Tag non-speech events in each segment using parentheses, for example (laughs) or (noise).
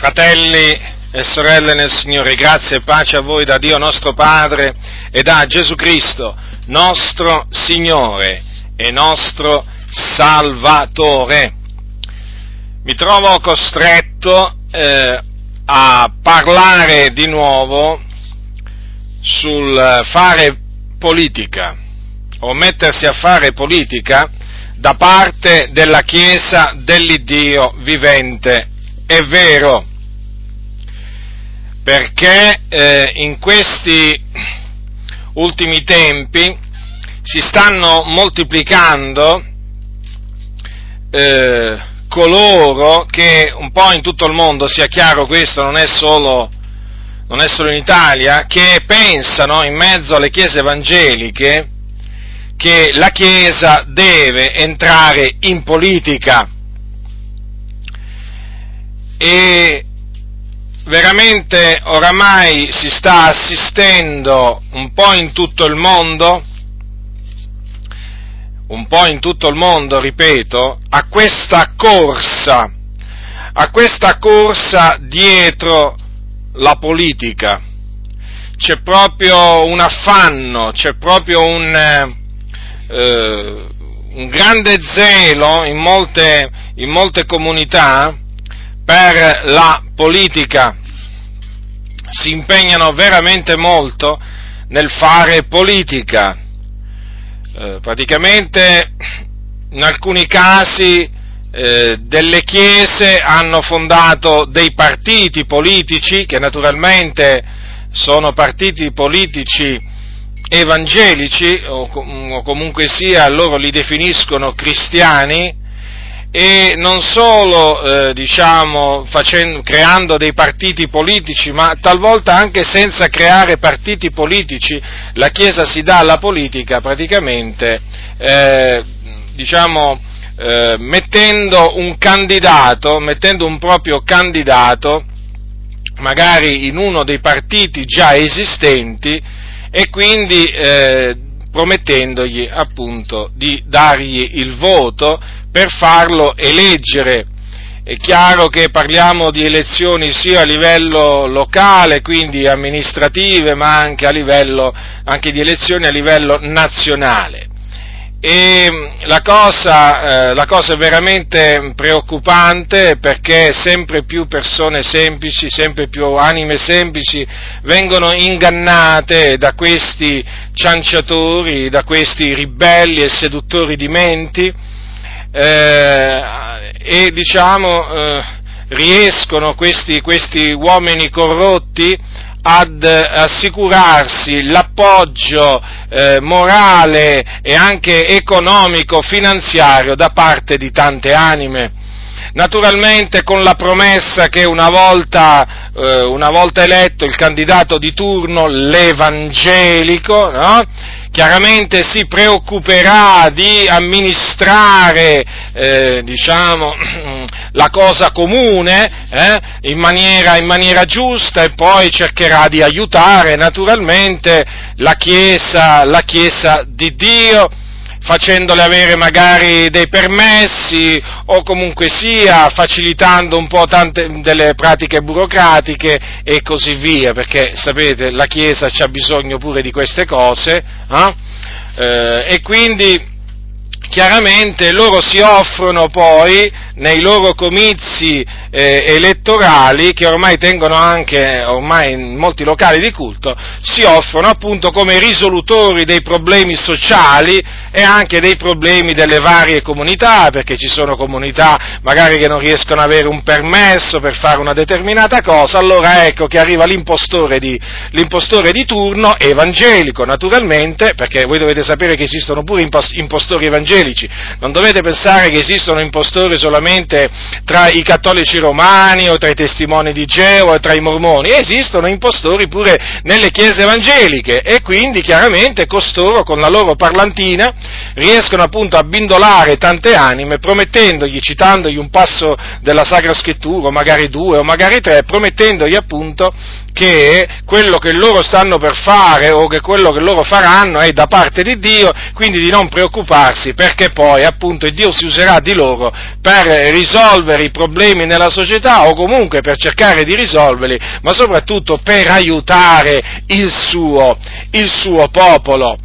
Fratelli e sorelle nel Signore, grazie e pace a voi da Dio nostro Padre e da Gesù Cristo, nostro Signore e nostro Salvatore. Mi trovo costretto eh, a parlare di nuovo sul fare politica o mettersi a fare politica da parte della Chiesa dell'Iddio vivente. È vero, perché eh, in questi ultimi tempi si stanno moltiplicando eh, coloro che un po' in tutto il mondo, sia chiaro questo, non è solo, non è solo in Italia, che pensano in mezzo alle chiese evangeliche che la Chiesa deve entrare in politica. E veramente oramai si sta assistendo un po' in tutto il mondo, un po' in tutto il mondo, ripeto, a questa corsa, a questa corsa dietro la politica. C'è proprio un affanno, c'è proprio un, eh, un grande zelo in molte, in molte comunità per la politica, si impegnano veramente molto nel fare politica. Eh, praticamente in alcuni casi eh, delle chiese hanno fondato dei partiti politici che naturalmente sono partiti politici evangelici o, o comunque sia loro li definiscono cristiani e non solo eh, diciamo, facendo, creando dei partiti politici, ma talvolta anche senza creare partiti politici, la Chiesa si dà alla politica praticamente eh, diciamo, eh, mettendo un candidato, mettendo un proprio candidato, magari in uno dei partiti già esistenti, e quindi eh, promettendogli appunto di dargli il voto per farlo eleggere. È chiaro che parliamo di elezioni sia a livello locale, quindi amministrative, ma anche, a livello, anche di elezioni a livello nazionale. E la cosa, eh, la cosa, è veramente preoccupante perché sempre più persone semplici, sempre più anime semplici vengono ingannate da questi cianciatori, da questi ribelli e seduttori di menti eh, e diciamo eh, riescono questi, questi uomini corrotti ad assicurarsi l'appoggio eh, morale e anche economico, finanziario da parte di tante anime. Naturalmente con la promessa che una volta, eh, una volta eletto il candidato di turno, l'evangelico, no? Chiaramente si preoccuperà di amministrare eh, diciamo, (clears throat) la cosa comune eh, in, maniera, in, maniera, giusta e poi cercherà di aiutare naturalmente la Chiesa, la Chiesa di Dio facendole avere magari dei permessi o comunque sia facilitando un po' tante delle pratiche burocratiche e così via, perché sapete la Chiesa ha bisogno pure di queste cose eh? Eh, e quindi chiaramente loro si offrono poi nei loro comizi eh, elettorali, che ormai tengono anche ormai in molti locali di culto, si offrono appunto come risolutori dei problemi sociali e anche dei problemi delle varie comunità, perché ci sono comunità magari che non riescono ad avere un permesso per fare una determinata cosa, allora ecco che arriva l'impostore di, l'impostore di turno, evangelico naturalmente, perché voi dovete sapere che esistono pure impostori evangelici, non dovete pensare che esistono impostori solamente tra i cattolici romani o tra i testimoni di Geo o tra i mormoni, esistono impostori pure nelle chiese evangeliche e quindi chiaramente costoro con la loro parlantina riescono appunto a bindolare tante anime promettendogli, citandogli un passo della Sacra Scrittura, o magari due o magari tre, promettendogli appunto che quello che loro stanno per fare o che quello che loro faranno è da parte di Dio, quindi di non preoccuparsi per perché poi appunto Dio si userà di loro per risolvere i problemi nella società o comunque per cercare di risolverli, ma soprattutto per aiutare il suo, il suo popolo.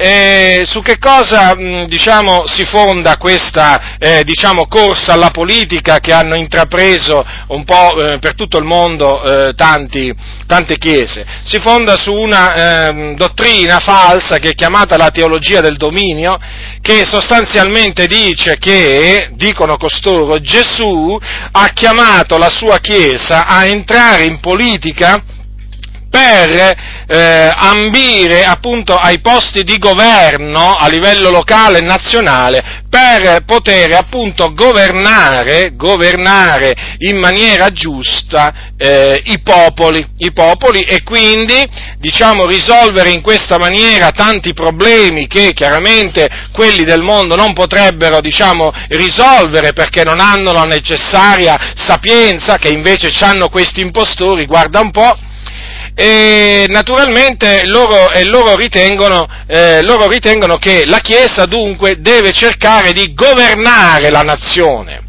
E su che cosa diciamo, si fonda questa eh, diciamo, corsa alla politica che hanno intrapreso un po' eh, per tutto il mondo eh, tanti, tante chiese? Si fonda su una ehm, dottrina falsa che è chiamata la teologia del dominio, che sostanzialmente dice che, dicono costoro, Gesù ha chiamato la sua chiesa a entrare in politica per eh, ambire appunto ai posti di governo a livello locale e nazionale per poter appunto governare, governare in maniera giusta eh, i, popoli, i popoli e quindi diciamo risolvere in questa maniera tanti problemi che chiaramente quelli del mondo non potrebbero diciamo risolvere perché non hanno la necessaria sapienza che invece hanno questi impostori, guarda un po', e naturalmente loro, eh, loro, ritengono, eh, loro ritengono che la Chiesa dunque deve cercare di governare la nazione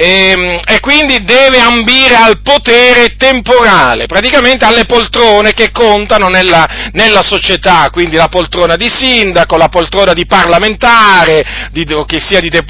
e, ehm, e, quindi deve ambire al potere temporale, praticamente alle poltrone che contano nella, nella società, quindi la poltrona di sindaco, la poltrona di parlamentare, di, che sia de,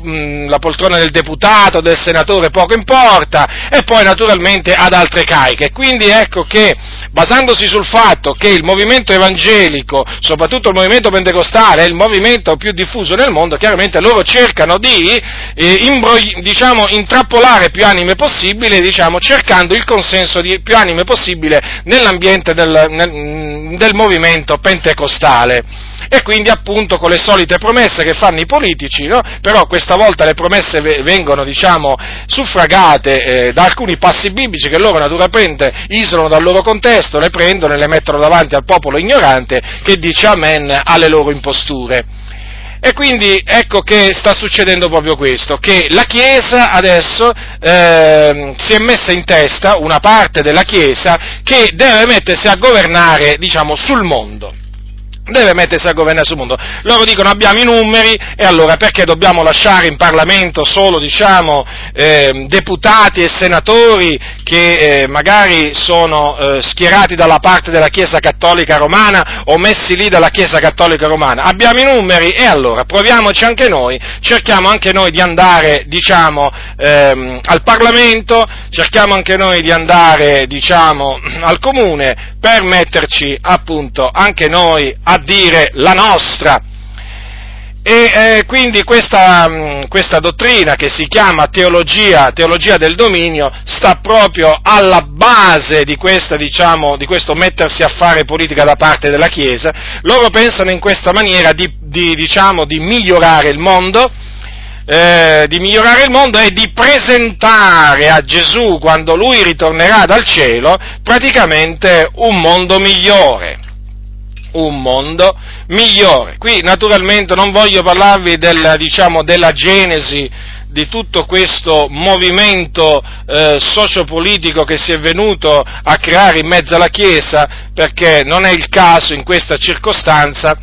la poltrona del deputato, del senatore, poco importa, e poi naturalmente ad altre cariche. Quindi ecco che, basandosi sul fatto che il movimento evangelico, soprattutto il movimento pentecostale, è il movimento più diffuso nel mondo, chiaramente loro cercano di eh, imbrogli, diciamo, intraprendere intrappolare più anime possibile, diciamo, cercando il consenso di più anime possibile nell'ambiente del, nel, del movimento pentecostale e quindi appunto con le solite promesse che fanno i politici, no? però questa volta le promesse vengono diciamo, suffragate eh, da alcuni passi biblici che loro naturalmente isolano dal loro contesto, le prendono e le mettono davanti al popolo ignorante che dice amen alle loro imposture. E quindi ecco che sta succedendo proprio questo, che la Chiesa adesso eh, si è messa in testa, una parte della Chiesa, che deve mettersi a governare, diciamo, sul mondo deve mettersi a governare sul mondo. Loro dicono abbiamo i numeri e allora perché dobbiamo lasciare in Parlamento solo diciamo, eh, deputati e senatori che eh, magari sono eh, schierati dalla parte della Chiesa Cattolica Romana o messi lì dalla Chiesa Cattolica Romana? Abbiamo i numeri e allora proviamoci anche noi, cerchiamo anche noi di andare diciamo, ehm, al Parlamento, cerchiamo anche noi di andare diciamo, al Comune per metterci appunto anche noi a dire la nostra. E eh, quindi questa, mm, questa, dottrina che si chiama teologia, teologia, del dominio sta proprio alla base di, questa, diciamo, di, questo mettersi a fare politica da parte della Chiesa. Loro pensano in questa maniera di, di, diciamo, di migliorare il mondo, eh, di migliorare il mondo e di presentare a Gesù, quando lui ritornerà dal cielo, praticamente un mondo migliore un mondo migliore. Qui naturalmente non voglio parlarvi del, diciamo, della genesi di tutto questo movimento eh, sociopolitico che si è venuto a creare in mezzo alla Chiesa, perché non è il caso in questa circostanza,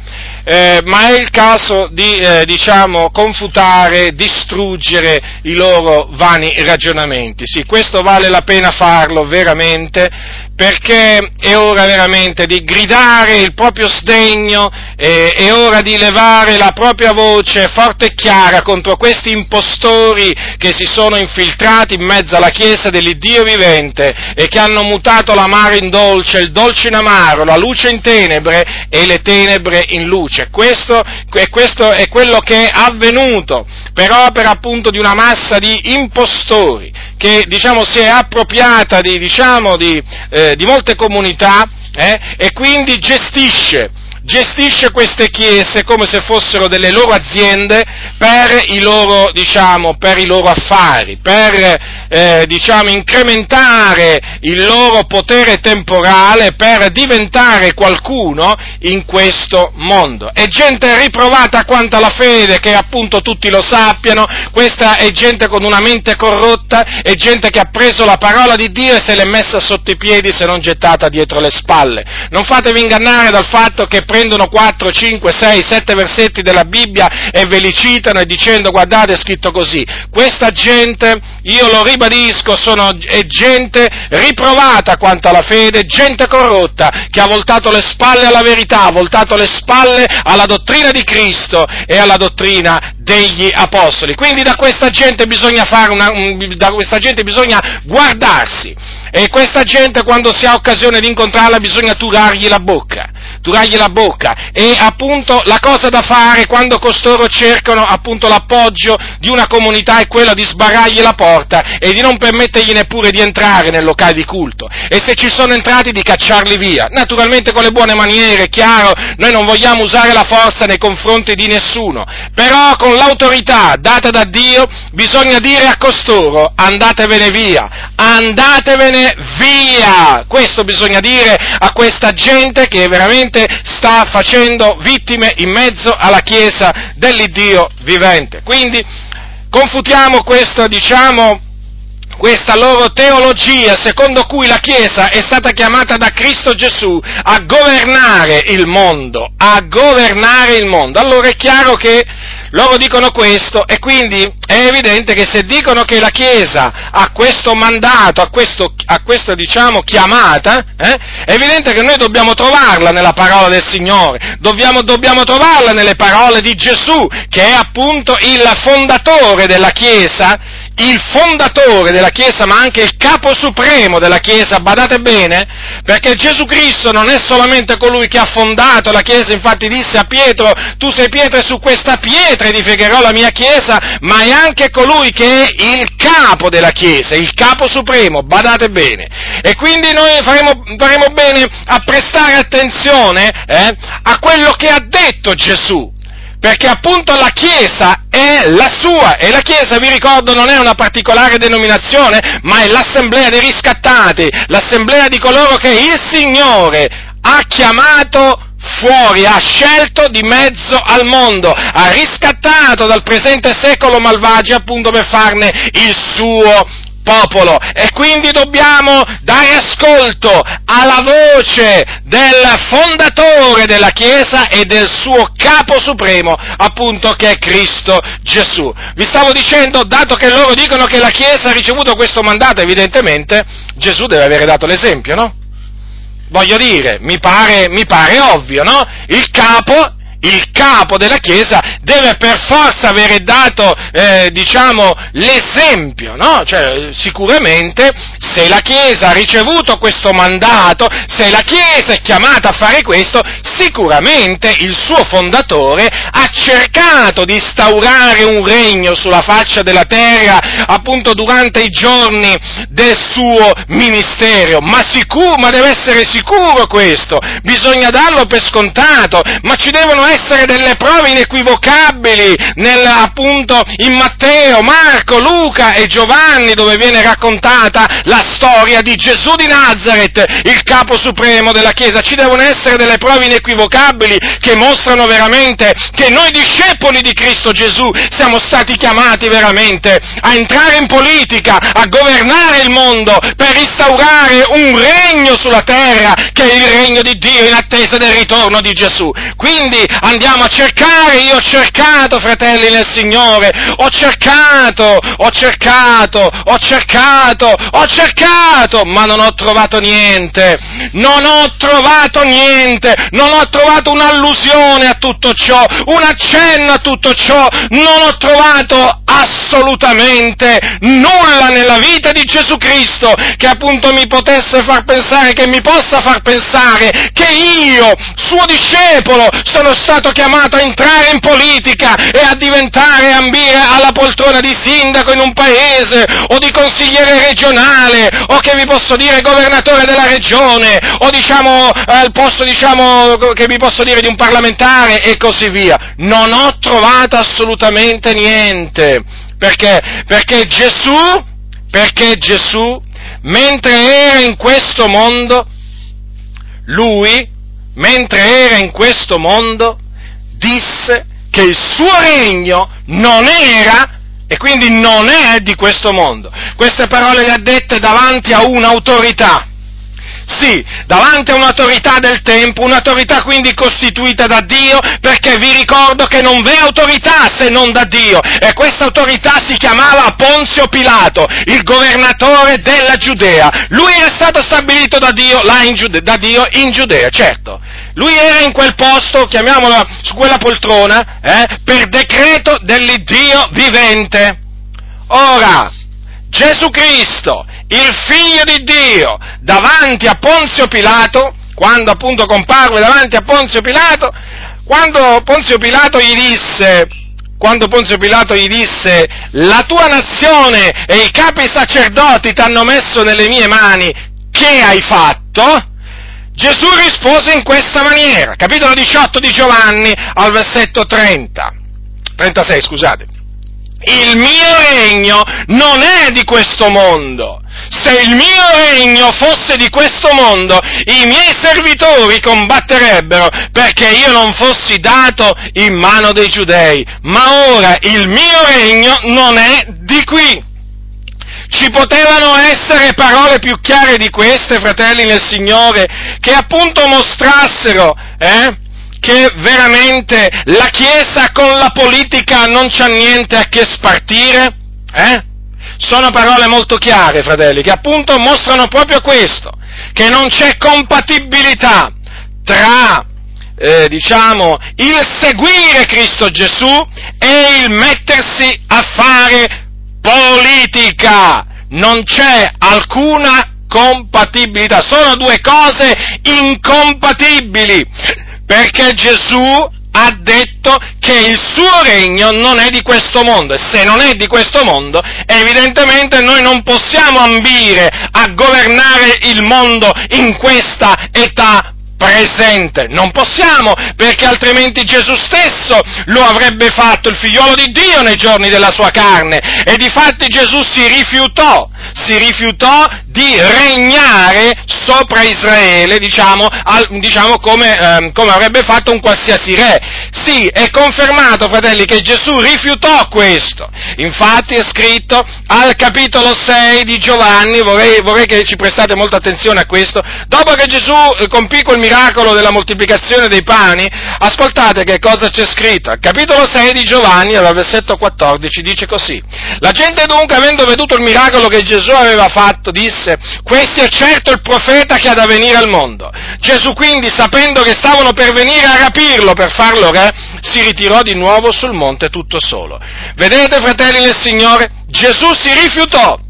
eh, ma è il caso di, eh, diciamo, confutare, distruggere i loro vani ragionamenti. Sì, questo vale la pena farlo veramente, perché è ora veramente di gridare il proprio sdegno, eh, è ora di levare la propria voce forte e chiara contro questi impostori che si sono infiltrati in mezzo alla Chiesa dell'Iddio vivente e che hanno mutato l'amaro in dolce, il dolce in amaro, la luce in tenebre e le tenebre in luce. Questo, questo è quello che è avvenuto per opera appunto di una massa di impostori che diciamo, si è appropriata di, diciamo, di, eh, di molte comunità eh, e quindi gestisce gestisce queste chiese come se fossero delle loro aziende per i loro, diciamo, per i loro affari, per eh, diciamo, incrementare il loro potere temporale, per diventare qualcuno in questo mondo. È gente riprovata quanto alla fede, che appunto tutti lo sappiano, questa è gente con una mente corrotta, è gente che ha preso la parola di Dio e se l'è messa sotto i piedi se non gettata dietro le spalle. Non fatevi ingannare dal fatto che prendono 4, 5, 6, 7 versetti della Bibbia e ve li citano e dicendo guardate è scritto così. Questa gente, io lo ribadisco, sono, è gente riprovata quanto alla fede, gente corrotta che ha voltato le spalle alla verità, ha voltato le spalle alla dottrina di Cristo e alla dottrina degli apostoli. Quindi da questa gente bisogna una, da questa gente bisogna guardarsi. E questa gente quando si ha occasione di incontrarla bisogna turargli la bocca, turargli la bocca. E appunto la cosa da fare quando costoro cercano appunto l'appoggio di una comunità è quella di sbarrargli la porta e di non permettergli neppure di entrare nel locale di culto. E se ci sono entrati di cacciarli via. Naturalmente con le buone maniere, chiaro, noi non vogliamo usare la forza nei confronti di nessuno, però con l'autorità data da Dio bisogna dire a costoro andatevene via, andatevene via! Questo bisogna dire a questa gente che veramente sta facendo vittime in mezzo alla Chiesa dell'Iddio vivente. Quindi confutiamo questa, diciamo, questa loro teologia secondo cui la Chiesa è stata chiamata da Cristo Gesù a governare il mondo, a governare il mondo. Allora è chiaro che loro dicono questo e quindi è evidente che se dicono che la Chiesa ha questo mandato, ha, questo, ha questa diciamo chiamata, eh, è evidente che noi dobbiamo trovarla nella parola del Signore, dobbiamo, dobbiamo trovarla nelle parole di Gesù, che è appunto il fondatore della Chiesa, il fondatore della Chiesa, ma anche il capo supremo della Chiesa, badate bene, perché Gesù Cristo non è solamente colui che ha fondato la Chiesa, infatti disse a Pietro, tu sei Pietro e su questa pietra edificherò la mia Chiesa, ma è anche colui che è il capo della Chiesa, il capo supremo, badate bene. E quindi noi faremo, faremo bene a prestare attenzione eh, a quello che ha detto Gesù perché appunto la Chiesa è la sua e la Chiesa, vi ricordo, non è una particolare denominazione, ma è l'assemblea dei riscattati, l'assemblea di coloro che il Signore ha chiamato fuori, ha scelto di mezzo al mondo, ha riscattato dal presente secolo malvagio appunto per farne il suo popolo e quindi dobbiamo dare ascolto alla voce del fondatore della Chiesa e del suo capo supremo, appunto che è Cristo Gesù. Vi stavo dicendo, dato che loro dicono che la Chiesa ha ricevuto questo mandato, evidentemente Gesù deve avere dato l'esempio, no? Voglio dire, mi pare, mi pare ovvio, no? Il capo il capo della Chiesa deve per forza avere dato, eh, diciamo, l'esempio, no? Cioè, sicuramente, se la Chiesa ha ricevuto questo mandato, se la Chiesa è chiamata a fare questo, sicuramente il suo fondatore ha cercato di instaurare un regno sulla faccia della terra, appunto durante i giorni del suo ministero, ma sicuro, ma deve essere sicuro questo, bisogna darlo per scontato, ma ci devono essere delle prove inequivocabili nel, appunto in Matteo, Marco, Luca e Giovanni dove viene raccontata la storia di Gesù di Nazareth, il capo supremo della Chiesa. Ci devono essere delle prove inequivocabili che mostrano veramente che noi discepoli di Cristo Gesù siamo stati chiamati veramente a entrare in politica, a governare il mondo per instaurare un regno sulla terra che è il regno di Dio in attesa del ritorno di Gesù. Quindi andiamo a cercare, io ho cercato, fratelli nel Signore, ho cercato, ho cercato, ho cercato, ho cercato, ma non ho trovato niente, non ho trovato niente, non ho trovato un'allusione a tutto ciò, un accenno a tutto ciò, non ho trovato assolutamente nulla nella vita di Gesù Cristo che appunto mi potesse far pensare, che mi possa far pensare che io, suo discepolo, sono stato chiamato a entrare in politica e a diventare, ambire alla poltrona di sindaco in un paese, o di consigliere regionale, o che vi posso dire governatore della regione, o diciamo al posto diciamo che vi posso dire di un parlamentare e così via. Non ho trovato assolutamente niente. Perché? Perché Gesù, perché Gesù, mentre era in questo mondo, lui, mentre era in questo mondo, disse che il suo regno non era e quindi non è di questo mondo. Queste parole le ha dette davanti a un'autorità. Sì, davanti a un'autorità del tempo, un'autorità quindi costituita da Dio, perché vi ricordo che non v'è autorità se non da Dio, e questa autorità si chiamava Ponzio Pilato, il governatore della Giudea. Lui era stato stabilito da Dio, Giudea, da Dio in Giudea, certo. Lui era in quel posto, chiamiamola su quella poltrona, eh, per decreto dell'Iddio vivente. Ora, Gesù Cristo, il figlio di Dio, davanti a Ponzio Pilato, quando appunto comparve davanti a Ponzio Pilato, quando Ponzio Pilato gli disse, quando Ponzio Pilato gli disse, la tua nazione e i capi sacerdoti ti hanno messo nelle mie mani, che hai fatto? Gesù rispose in questa maniera, capitolo 18 di Giovanni al versetto 30, 36 scusate il mio regno non è di questo mondo. Se il mio regno fosse di questo mondo, i miei servitori combatterebbero perché io non fossi dato in mano dei giudei. Ma ora il mio regno non è di qui. Ci potevano essere parole più chiare di queste, fratelli nel Signore, che appunto mostrassero, eh, che veramente la Chiesa con la politica non c'ha niente a che spartire? Eh? Sono parole molto chiare, fratelli, che appunto mostrano proprio questo, che non c'è compatibilità tra, eh, diciamo, il seguire Cristo Gesù e il mettersi a fare politica. Non c'è alcuna compatibilità, sono due cose incompatibili perché Gesù ha detto che il suo regno non è di questo mondo e se non è di questo mondo evidentemente noi non possiamo ambire a governare il mondo in questa età presente. Non possiamo, perché altrimenti Gesù stesso lo avrebbe fatto, il figliolo di Dio, nei giorni della sua carne. E difatti Gesù si rifiutò, si rifiutò di regnare sopra Israele, diciamo, al, diciamo come, ehm, come, avrebbe fatto un qualsiasi re. Sì, è confermato, fratelli, che Gesù rifiutò questo. Infatti è scritto al capitolo 6 di Giovanni, vorrei, vorrei che ci prestate molta attenzione a questo, dopo che Gesù eh, compì quel miracolo della moltiplicazione dei pani, ascoltate che cosa c'è scritto. Al capitolo 6 di Giovanni, al versetto 14, dice così. La gente dunque, avendo veduto il miracolo che Gesù aveva fatto, disse, questo è certo il profeta che ha da venire al mondo. Gesù quindi, sapendo che stavano per venire a rapirlo, per farlo re, si ritirò di nuovo sul monte tutto solo. Vedete, fratelli del Signore, Gesù si rifiutò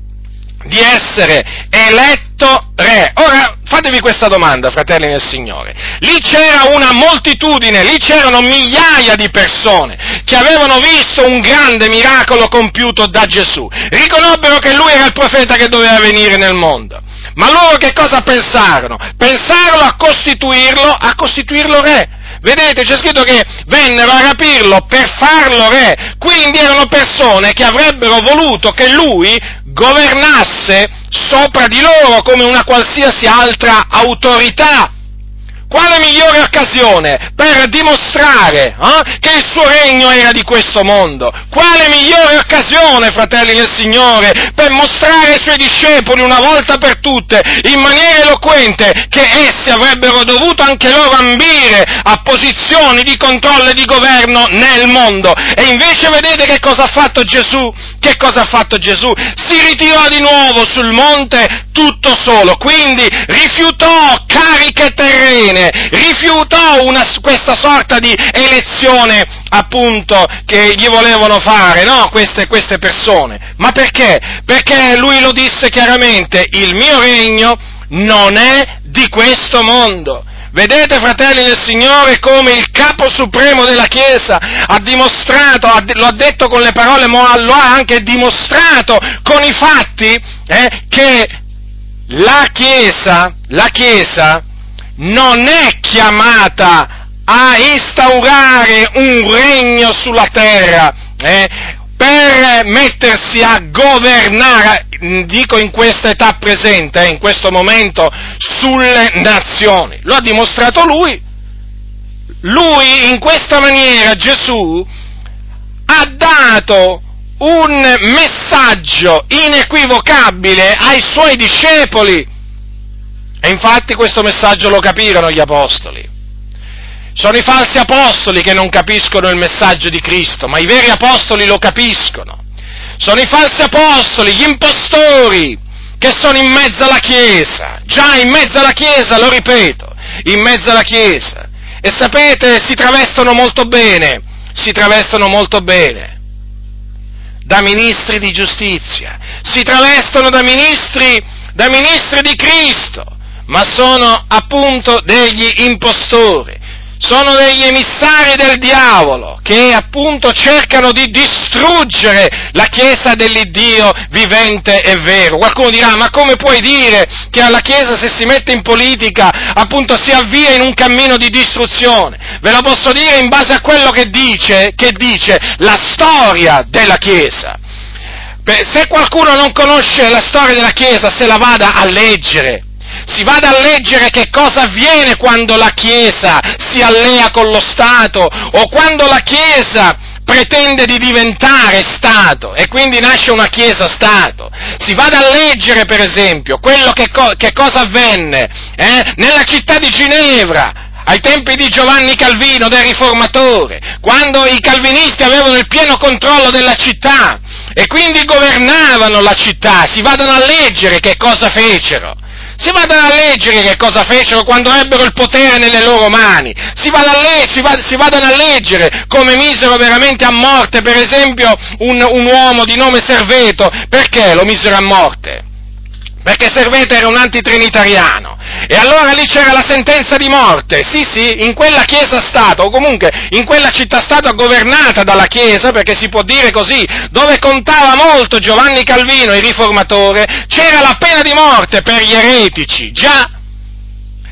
di essere eletto re. Ora fatevi questa domanda, fratelli nel Signore. Lì c'era una moltitudine, lì c'erano migliaia di persone che avevano visto un grande miracolo compiuto da Gesù. Riconobbero che lui era il profeta che doveva venire nel mondo. Ma loro che cosa pensarono? Pensarono a costituirlo, a costituirlo re. Vedete, c'è scritto che vennero a rapirlo per farlo re, quindi erano persone che avrebbero voluto che lui governasse sopra di loro come una qualsiasi altra autorità. Quale migliore occasione per dimostrare eh, che il suo regno era di questo mondo? Quale migliore occasione, fratelli del Signore, per mostrare ai suoi discepoli una volta per tutte, in maniera eloquente, che essi avrebbero dovuto anche loro ambire a posizioni di controllo e di governo nel mondo. E invece vedete che cosa ha fatto Gesù? Che cosa ha fatto Gesù? Si ritirò di nuovo sul monte tutto solo, quindi rifiutò cariche terrene rifiutò una, questa sorta di elezione appunto che gli volevano fare, no? Queste, queste persone. Ma perché? Perché lui lo disse chiaramente, il mio regno non è di questo mondo. Vedete, fratelli del Signore, come il capo supremo della Chiesa ha dimostrato, lo ha detto con le parole, ma lo ha anche dimostrato con i fatti, eh, che la Chiesa, la Chiesa non è chiamata a instaurare un regno sulla terra, eh, per mettersi a governare, dico in questa età presente, eh, in questo momento, sulle nazioni. Lo ha dimostrato lui. Lui, in questa maniera, Gesù, ha dato un messaggio inequivocabile ai suoi discepoli E infatti questo messaggio lo capirono gli apostoli. Sono i falsi apostoli che non capiscono il messaggio di Cristo, ma i veri apostoli lo capiscono. Sono i falsi apostoli, gli impostori, che sono in mezzo alla Chiesa, già in mezzo alla Chiesa, lo ripeto, in mezzo alla Chiesa. E sapete, si travestono molto bene, si travestono molto bene da ministri di giustizia, si travestono da ministri, da ministri di Cristo, ma sono appunto degli impostori, sono degli emissari del diavolo che appunto cercano di distruggere la Chiesa dell'Iddio vivente e vero. Qualcuno dirà, ma come puoi dire che la Chiesa se si mette in politica appunto si avvia in un cammino di distruzione? Ve lo posso dire in base a quello che dice, che dice la storia della Chiesa. Se qualcuno non conosce la storia della Chiesa, se la vada a leggere, si vada a leggere che cosa avviene quando la Chiesa si allea con lo Stato o quando la Chiesa pretende di diventare Stato e quindi nasce una Chiesa-Stato. Si vada a leggere, per esempio, quello che, co- che cosa avvenne eh, nella città di Ginevra, ai tempi di Giovanni Calvino, del riformatore, quando i calvinisti avevano il pieno controllo della città e quindi governavano la città, si vadano a leggere che cosa fecero. Si vadano a leggere che cosa fecero quando ebbero il potere nelle loro mani. Si, vada le- si, va- si vadano a leggere come misero veramente a morte, per esempio, un, un uomo di nome Serveto. Perché lo misero a morte? Perché Serveto era un antitrinitariano. E allora lì c'era la sentenza di morte, sì sì, in quella chiesa-stato, o comunque in quella città-stato governata dalla chiesa, perché si può dire così, dove contava molto Giovanni Calvino, il riformatore, c'era la pena di morte per gli eretici, già,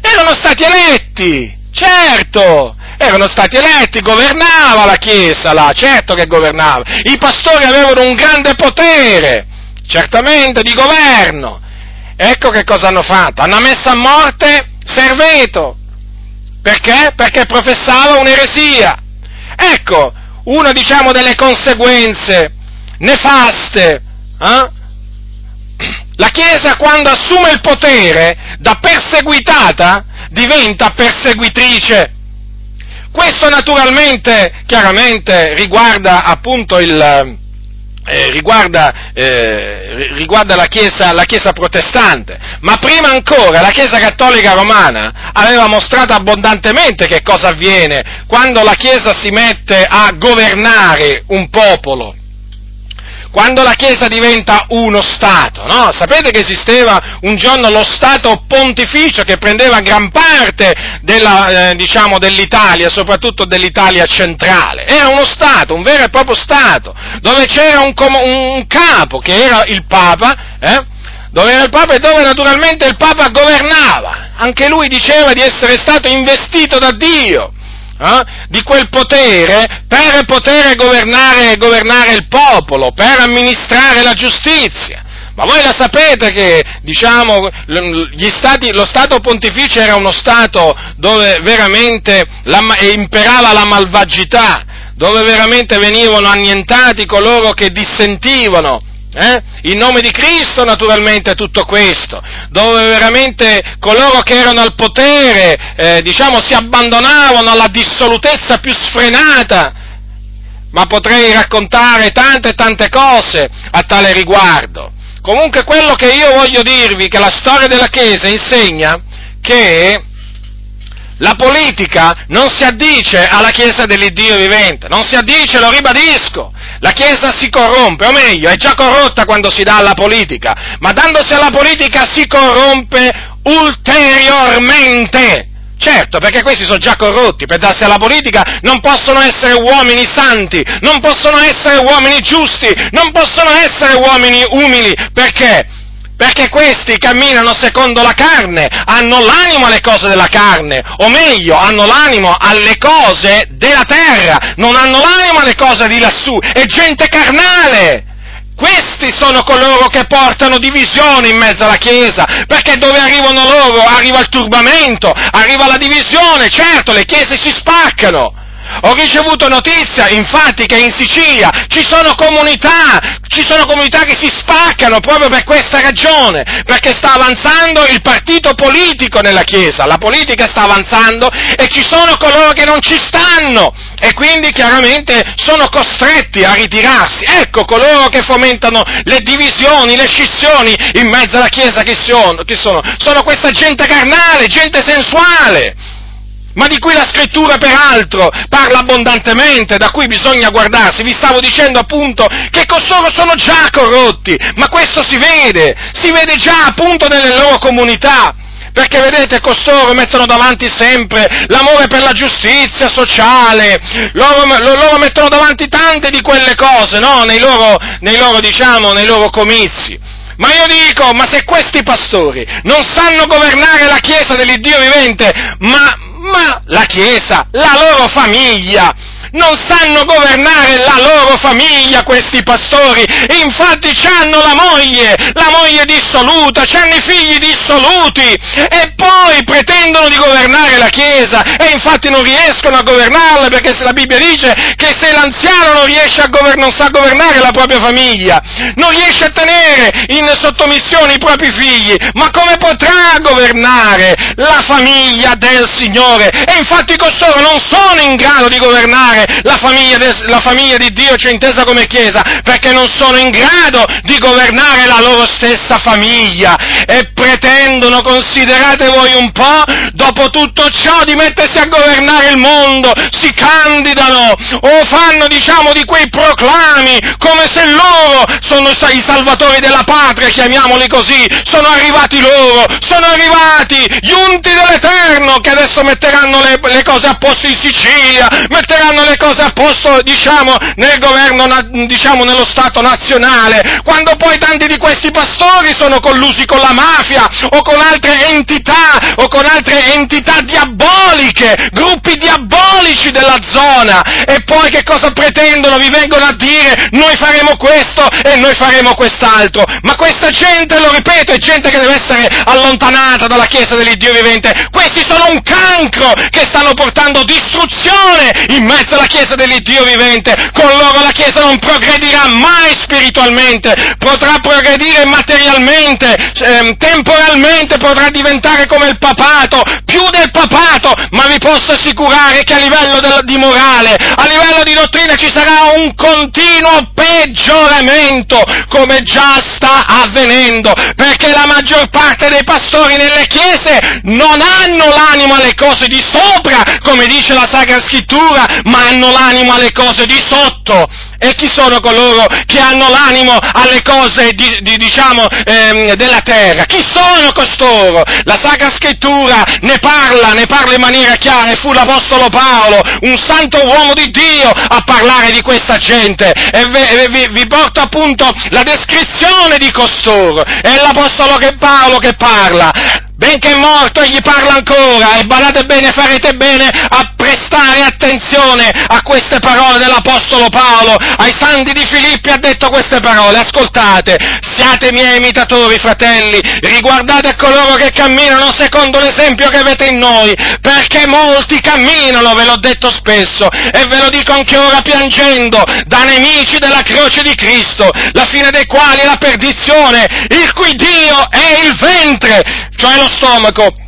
erano stati eletti, certo, erano stati eletti, governava la Chiesa là, certo che governava. I pastori avevano un grande potere, certamente di governo, Ecco che cosa hanno fatto. Hanno messo a morte Serveto. Perché? Perché professava un'eresia. Ecco, una diciamo delle conseguenze nefaste. Eh? La Chiesa quando assume il potere da perseguitata diventa perseguitrice. Questo naturalmente, chiaramente, riguarda appunto il, eh, riguarda, eh, riguarda la, chiesa, la, chiesa, protestante, ma prima ancora la Chiesa cattolica romana aveva mostrato abbondantemente che cosa avviene quando la Chiesa si mette a governare un popolo quando la Chiesa diventa uno Stato, no? Sapete che esisteva un giorno lo Stato pontificio che prendeva gran parte della, eh, diciamo, dell'Italia, soprattutto dell'Italia centrale. Era uno Stato, un vero e proprio Stato, dove c'era un, un capo che era il Papa, eh? dove era il Papa e dove naturalmente il Papa governava. Anche lui diceva di essere stato investito da Dio eh, di quel potere per poter governare, governare il popolo, per amministrare la giustizia. Ma voi la sapete che, diciamo, stati, lo Stato pontificio era uno Stato dove veramente la, imperava la malvagità, dove veramente venivano annientati coloro che dissentivano eh? In nome di Cristo naturalmente tutto questo, dove veramente coloro che erano al potere, eh, diciamo, si abbandonavano alla dissolutezza più sfrenata, ma potrei raccontare tante tante cose a tale riguardo. Comunque quello che io voglio dirvi, che la storia della Chiesa insegna che la politica non si addice alla Chiesa dell'Iddio vivente, non si addice, lo ribadisco. La Chiesa si corrompe, o meglio, è già corrotta quando si dà alla politica, ma dandosi alla politica si corrompe ulteriormente. Certo, perché questi sono già corrotti, per darsi alla politica non possono essere uomini santi, non possono essere uomini giusti, non possono essere uomini umili, perché? Perché questi camminano secondo la carne, hanno l'animo alle cose della carne, o meglio, hanno l'animo alle cose della terra, non hanno l'animo alle cose di lassù, è gente carnale. Questi sono coloro che portano divisione in mezzo alla Chiesa, perché dove arrivano loro arriva il turbamento, arriva la divisione, certo le chiese si spaccano, Ho ricevuto notizia, infatti, che in Sicilia ci sono comunità, ci sono comunità che si spaccano proprio per questa ragione, perché sta avanzando il partito politico nella Chiesa, la politica sta avanzando e ci sono coloro che non ci stanno e quindi chiaramente sono costretti a ritirarsi. Ecco coloro che fomentano le divisioni, le scissioni in mezzo alla Chiesa che sono, che sono, sono questa gente carnale, gente sensuale ma di cui la scrittura peraltro parla abbondantemente, da cui bisogna guardarsi. Vi stavo dicendo appunto che costoro sono già corrotti, ma questo si vede, si vede già appunto nelle loro comunità. Perché vedete, costoro mettono davanti sempre l'amore per la giustizia sociale, loro, loro mettono davanti tante di quelle cose, no? Nei loro, nei loro, diciamo, nei loro comizi. Ma io dico, ma se questi pastori non sanno governare la Chiesa dell'Iddio vivente, ma ma la Chiesa, la loro famiglia, non sanno governare la loro famiglia questi pastori, infatti hanno la moglie, la moglie dissoluta, hanno i figli dissoluti e poi pretendono di governare la Chiesa e infatti non riescono a governarla perché se la Bibbia dice che se l'anziano non riesce a governare, non sa governare la propria famiglia, non riesce a tenere in sottomissione i propri figli, ma come potrà governare la famiglia del Signore? E infatti costoro non sono in grado di governare la famiglia, de, la famiglia di Dio, cioè intesa come Chiesa, perché non sono in grado di governare la loro stessa famiglia. E pretendono, considerate voi un po', dopo tutto ciò di mettersi a governare il mondo, si candidano o fanno diciamo di quei proclami come se loro sono i salvatori della patria, chiamiamoli così, sono arrivati loro, sono arrivati gli unti dell'Eterno che adesso metteranno le, le cose a posto in Sicilia, metteranno le cose a posto, diciamo, nel governo, diciamo, nello Stato nazionale, quando poi tanti di questi pastori sono collusi con la mafia o con altre entità, o con altre entità diaboliche, gruppi diabolici della zona, e poi che cosa pretendono? Vi vengono a dire noi faremo questo e noi faremo quest'altro, ma questa gente, lo ripeto, è gente che deve essere allontanata dalla Chiesa dell'Iddio vivente, questi sono un cancro che stanno portando distruzione in mezzo alla Chiesa Chiesa dell'Iddio vivente, con loro la Chiesa non progredirà mai spiritualmente, potrà progredire materialmente, ehm, temporalmente potrà diventare come il papato, più del papato, ma vi posso assicurare che a livello del, di morale, a livello di dottrina ci sarà un continuo peggioramento, come già sta avvenendo, perché la maggior parte dei pastori nelle chiese non hanno l'animo alle cose di sopra, come dice la Sacra Scrittura, ma hanno l'animo alle cose di sotto. E chi sono coloro che hanno l'animo alle cose, di, di, diciamo, ehm, della terra? Chi sono costoro? La Sacra Scrittura ne parla, ne parla in maniera chiara e fu l'Apostolo Paolo, un santo uomo di Dio, a parlare di questa gente. E vi, vi, vi porto appunto la descrizione di costoro. È l'Apostolo che Paolo che parla benché morto egli parla ancora e badate bene, farete bene a prestare attenzione a queste parole dell'Apostolo Paolo, ai santi di Filippi ha detto queste parole, ascoltate, siate miei imitatori fratelli, riguardate coloro che camminano secondo l'esempio che avete in noi, perché molti camminano, ve l'ho detto spesso e ve lo dico anche ora piangendo, da nemici della croce di Cristo, la fine dei quali è la perdizione, il cui Dio è il ventre, cioè lo stomaco,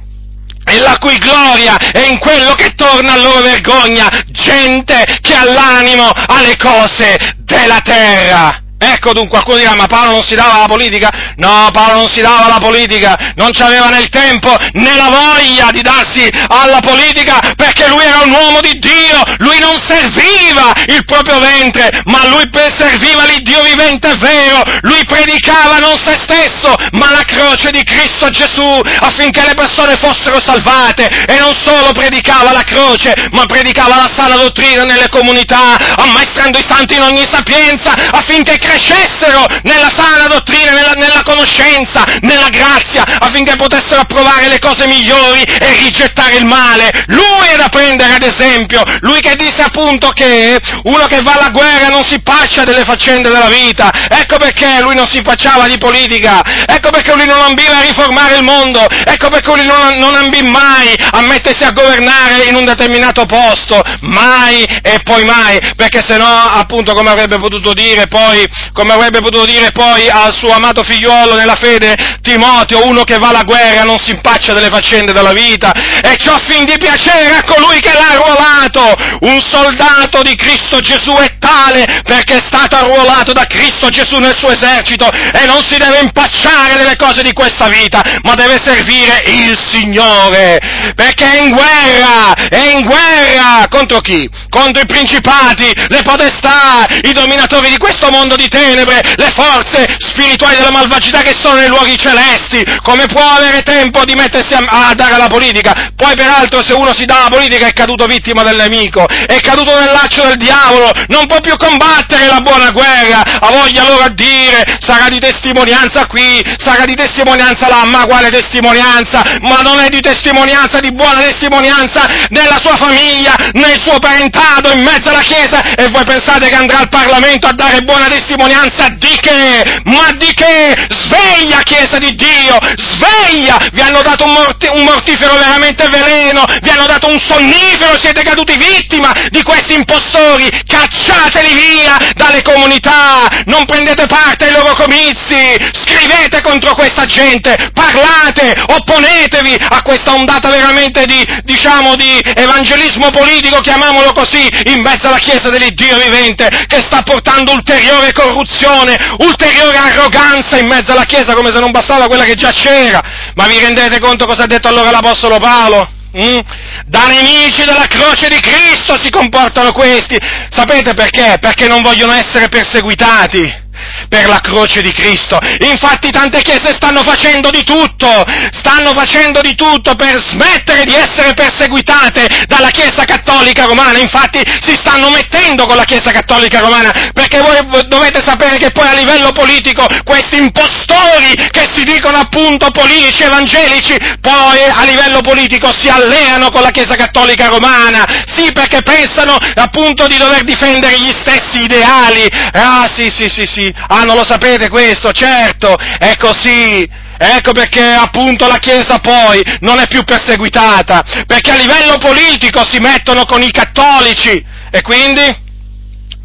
e la cui gloria è in quello che torna a loro vergogna, gente che ha l'animo alle cose della terra. Ecco dunque, qualcuno dirà, ma Paolo non si dava alla politica? No, Paolo non si dava alla politica, non c'aveva né il tempo né la voglia di darsi alla politica perché lui era un uomo di Dio, lui non serviva il proprio ventre, ma lui serviva l'Iddio vivente vero, lui predicava non se stesso, ma la croce di Cristo Gesù affinché le persone fossero salvate. E non solo predicava la croce, ma predicava la sana dottrina nelle comunità, ammaestrando i santi in ogni sapienza affinché crescessero nella sana dottrina, nella, nella conoscenza, nella grazia, affinché potessero approvare le cose migliori e rigettare il male. Lui è da prendere ad esempio, lui che disse appunto che uno che va alla guerra non si paccia delle faccende della vita, ecco perché lui non si facciava di politica, ecco perché lui non ambiva a riformare il mondo, ecco perché lui non, non ambì mai a mettersi a governare in un determinato posto, mai e poi mai, perché se no appunto come avrebbe potuto dire poi, come avrebbe potuto dire poi al suo amato figliuolo nella fede Timoteo, uno che va alla guerra non si impaccia delle faccende della vita, e ciò fin di piacere a colui che l'ha arruolato, un soldato di Cristo Gesù è tale perché è stato arruolato da Cristo Gesù nel suo esercito e non si deve impacciare delle cose di questa vita, ma deve servire il Signore, perché è in guerra, è in guerra contro chi? Contro i principati, le potestà, i dominatori di questo mondo di tenebre, le forze spirituali della malvagità che sono nei luoghi celesti. Come può avere tempo di mettersi a, a dare alla politica? Poi peraltro se uno si dà alla politica è caduto vittima del nemico, è caduto nel laccio del diavolo, non può più combattere la buona guerra, ha voglia loro a dire, sarà di testimonianza qui, sarà di testimonianza là, ma quale testimonianza? Ma non è di testimonianza, di buona testimonianza nella sua famiglia, nel suo parentato, in mezzo alla Chiesa, e voi pensate che andrà al Parlamento a dare buona testimonianza di che? Ma di che? Sveglia, Chiesa di Dio, sveglia! Vi hanno dato un, morti- un mortifero veramente veleno, vi hanno dato un sonnifero, siete caduti vittima di questi impostori, cacciateli via dalle comunità, non prendete parte ai loro comizi, scrivete contro questa gente, parlate, opponetevi a questa ondata veramente di, diciamo, di evangelismo politico, chiamiamolo così, in mezzo alla Chiesa dell'Iddio vivente, che sta portando ulteriore corruzione, ulteriore arroganza in mezzo alla Chiesa, come se non bastava quella che già c'era. Ma vi rendete conto cosa ha detto allora l'Apostolo Paolo? Mm? Da nemici della croce di Cristo si comportano questi. Sapete perché? Perché non vogliono essere perseguitati per la croce di Cristo. Infatti tante chiese stanno facendo di tutto, stanno facendo di tutto per smettere di essere perseguitate dalla Chiesa Cattolica Romana, infatti si stanno mettendo con la Chiesa Cattolica Romana, perché voi dovete sapere che poi a livello politico questi impostori che si dicono appunto politici evangelici, poi a livello politico si alleano con la Chiesa Cattolica Romana, sì perché pensano appunto di dover difendere gli stessi ideali, ah sì sì sì sì, Ah, non lo sapete questo? Certo, è così. Ecco perché appunto la Chiesa poi non è più perseguitata, perché a livello politico si mettono con i cattolici e quindi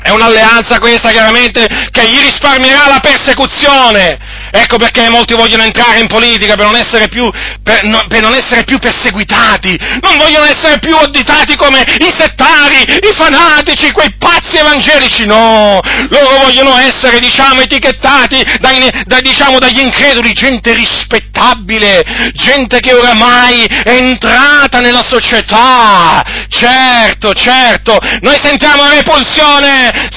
è un'alleanza questa chiaramente che gli risparmierà la persecuzione. Ecco perché molti vogliono entrare in politica per non essere più, per, no, per non essere più perseguitati, non vogliono essere più additati come i settari, i fanatici, quei pazzi evangelici, no, loro vogliono essere, diciamo, etichettati dai, da, diciamo, dagli increduli, gente rispettabile, gente che oramai è entrata nella società, certo, certo, noi sentiamo repulsione,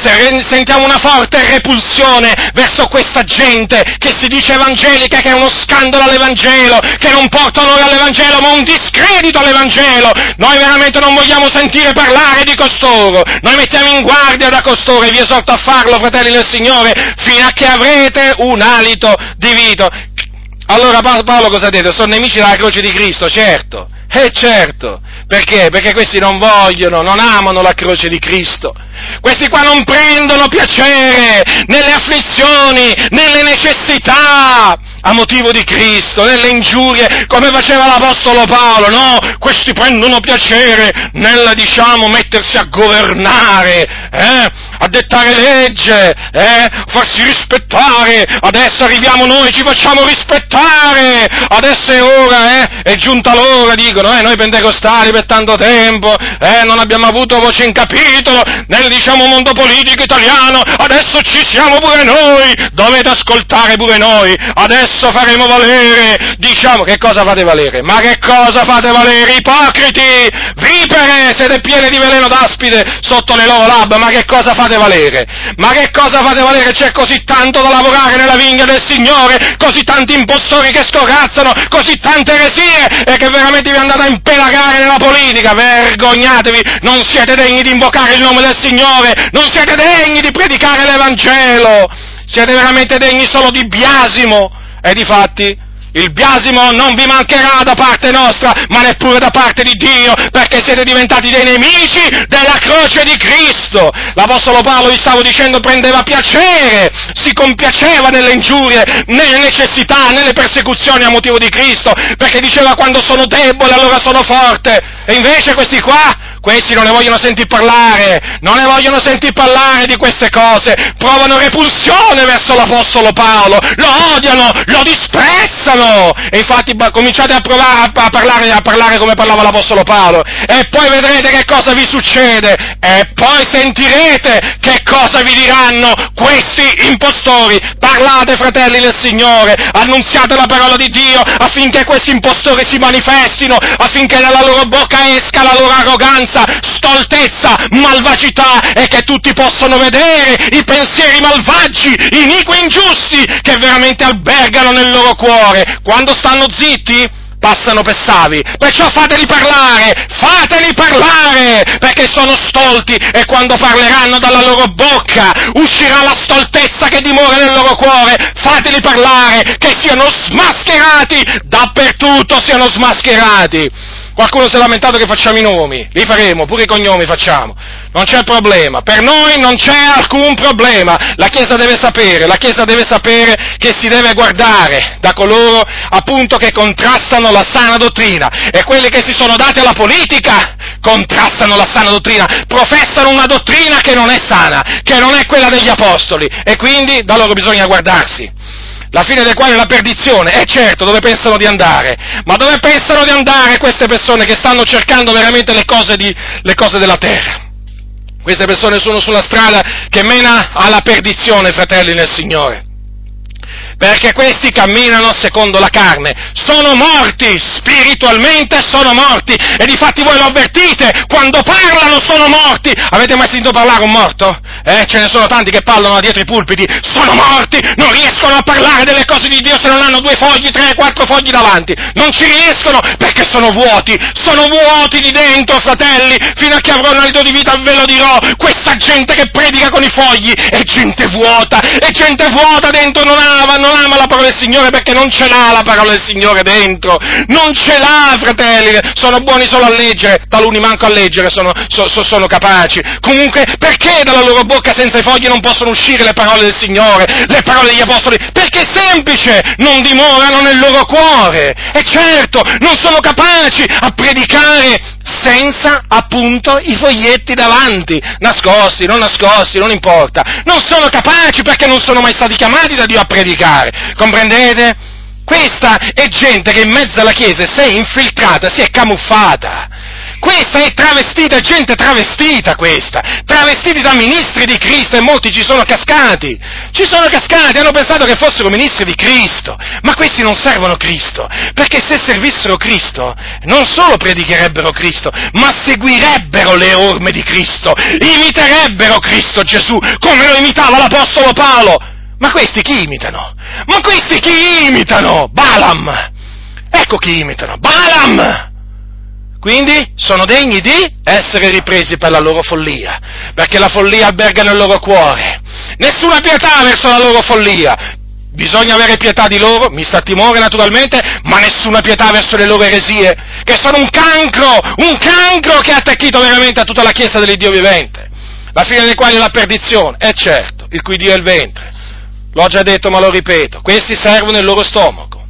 sentiamo una forte repulsione verso questa gente che si dice evangelica, che è uno scandalo all'Evangelo, che non porta onore all'Evangelo, ma un discredito all'Evangelo. Noi veramente non vogliamo sentire parlare di costoro. Noi mettiamo in guardia da costoro e vi esorto a farlo, fratelli del Signore, fino a che avrete un alito di vita. Allora Paolo cosa ha detto? Sono nemici della croce di Cristo, certo. Eh certo, perché? Perché questi non vogliono, non amano la croce di Cristo. Questi qua non prendono piacere nelle afflizioni, nelle necessità a motivo di Cristo, nelle ingiurie, come faceva l'Apostolo Paolo, no? Questi prendono piacere nel, diciamo, mettersi a governare, eh? a dettare legge, eh? farsi rispettare, adesso arriviamo noi, ci facciamo rispettare, adesso è ora, eh? è giunta l'ora, dicono, eh? noi pentecostali per tanto tempo, eh? non abbiamo avuto voce in capitolo nel, diciamo, mondo politico italiano, adesso ci siamo pure noi, dovete ascoltare pure noi, adesso adesso faremo valere, diciamo, che cosa fate valere? Ma che cosa fate valere? Ipocriti! Vipere! Siete pieni di veleno d'aspide sotto le loro labbra, ma che cosa fate valere? Ma che cosa fate valere? C'è così tanto da lavorare nella vigna del Signore, così tanti impostori che scorazzano, così tante eresie, e che veramente vi andate a impelagare nella politica, vergognatevi, non siete degni di invocare il nome del Signore, non siete degni di predicare l'Evangelo! Siete veramente degni solo di biasimo. E di fatti il biasimo non vi mancherà da parte nostra, ma neppure da parte di Dio, perché siete diventati dei nemici della croce di Cristo. L'Apostolo Paolo, vi stavo dicendo, prendeva piacere, si compiaceva nelle ingiurie, nelle necessità, nelle persecuzioni a motivo di Cristo, perché diceva quando sono debole allora sono forte. E invece questi qua questi non ne vogliono sentire parlare, non ne vogliono sentire parlare di queste cose, provano repulsione verso l'Apostolo Paolo, lo odiano, lo disprezzano, e infatti cominciate a, provare, a, parlare, a parlare come parlava l'Apostolo Paolo, e poi vedrete che cosa vi succede, e poi sentirete che cosa vi diranno questi impostori. Parlate, fratelli del Signore, annunziate la parola di Dio affinché questi impostori si manifestino, affinché dalla loro bocca esca la loro arroganza, arroganza, stoltezza, malvagità e che tutti possono vedere i pensieri malvagi, iniqui ingiusti che veramente albergano nel loro cuore. Quando stanno zitti, passano per savi. Perciò fateli parlare, fateli parlare, perché sono stolti e quando parleranno dalla loro bocca uscirà la stoltezza che dimora nel loro cuore. Fateli parlare, che siano smascherati, dappertutto siano smascherati. Qualcuno si è lamentato che facciamo i nomi, li faremo, pure i cognomi facciamo, non c'è problema, per noi non c'è alcun problema, la Chiesa deve sapere, la Chiesa deve sapere che si deve guardare da coloro appunto che contrastano la sana dottrina. E quelli che si sono dati alla politica contrastano la sana dottrina, professano una dottrina che non è sana, che non è quella degli apostoli. E quindi da loro bisogna guardarsi la fine del quale è la perdizione, è certo dove pensano di andare, ma dove pensano di andare queste persone che stanno cercando veramente le cose, di, le cose della terra? Queste persone sono sulla strada che mena alla perdizione, fratelli nel Signore perché questi camminano secondo la carne, sono morti, spiritualmente sono morti, e difatti voi lo avvertite, quando parlano sono morti, avete mai sentito parlare un morto? Eh, ce ne sono tanti che parlano dietro i pulpiti, sono morti, non riescono a parlare delle cose di Dio se non hanno due fogli, tre, quattro fogli davanti, non ci riescono perché sono vuoti, sono vuoti di dentro, fratelli, fino a che avrò un alito di vita ve lo dirò, questa gente che predica con i fogli è gente vuota, è gente vuota dentro, non ama, non ama la parola del Signore perché non ce l'ha la parola del Signore dentro, non ce l'ha, fratelli, sono buoni solo a leggere, taluni manco a leggere sono, so, so, sono capaci. Comunque, perché dalla loro bocca senza i fogli non possono uscire le parole del Signore, le parole degli Apostoli? Perché è semplice, non dimorano nel loro cuore. E certo, non sono capaci a predicare senza appunto i foglietti davanti, nascosti, non nascosti, non importa. Non sono capaci perché non sono mai stati chiamati da Dio a predicare, comprendete? Questa è gente che in mezzo alla Chiesa si è infiltrata, si è camuffata. Questa è travestita, gente travestita questa, travestiti da ministri di Cristo e molti ci sono cascati, ci sono cascati, hanno pensato che fossero ministri di Cristo, ma questi non servono Cristo, perché se servissero Cristo non solo predicherebbero Cristo, ma seguirebbero le orme di Cristo, imiterebbero Cristo Gesù come lo imitava l'Apostolo Paolo. Ma questi chi imitano? Ma questi chi imitano? Balaam! Ecco chi imitano, Balaam! Quindi sono degni di essere ripresi per la loro follia, perché la follia alberga nel loro cuore. Nessuna pietà verso la loro follia. Bisogna avere pietà di loro, mi sta timore naturalmente, ma nessuna pietà verso le loro eresie, che sono un cancro, un cancro che ha attecchito veramente a tutta la Chiesa dell'Iddio vivente. La fine dei quali è la perdizione, è certo, il cui Dio è il ventre. L'ho già detto ma lo ripeto, questi servono il loro stomaco,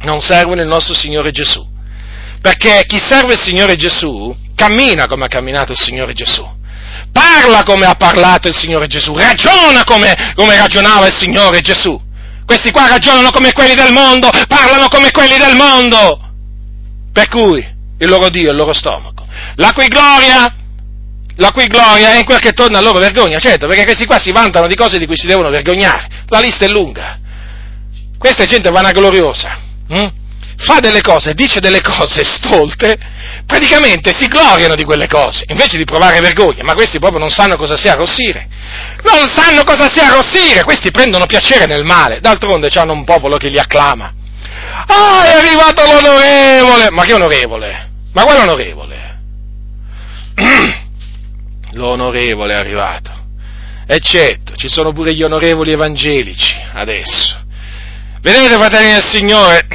non servono il nostro Signore Gesù. Perché chi serve il Signore Gesù cammina come ha camminato il Signore Gesù, parla come ha parlato il Signore Gesù, ragiona come, come ragionava il Signore Gesù. Questi qua ragionano come quelli del mondo, parlano come quelli del mondo. Per cui il loro Dio è il loro stomaco. La cui gloria la cui gloria è in quel che torna a loro vergogna, certo, perché questi qua si vantano di cose di cui si devono vergognare. La lista è lunga. Questa è gente vanagloriosa. Hm? fa delle cose, dice delle cose stolte, praticamente si gloriano di quelle cose, invece di provare vergogna, ma questi proprio non sanno cosa sia arrossire. Non sanno cosa sia arrossire, questi prendono piacere nel male, d'altronde hanno un popolo che li acclama. Ah, è arrivato l'onorevole! Ma che onorevole? Ma quale onorevole? (clears throat) L'onorevole è arrivato. E certo, ci sono pure gli onorevoli evangelici adesso. Vedete, fratelli del Signore,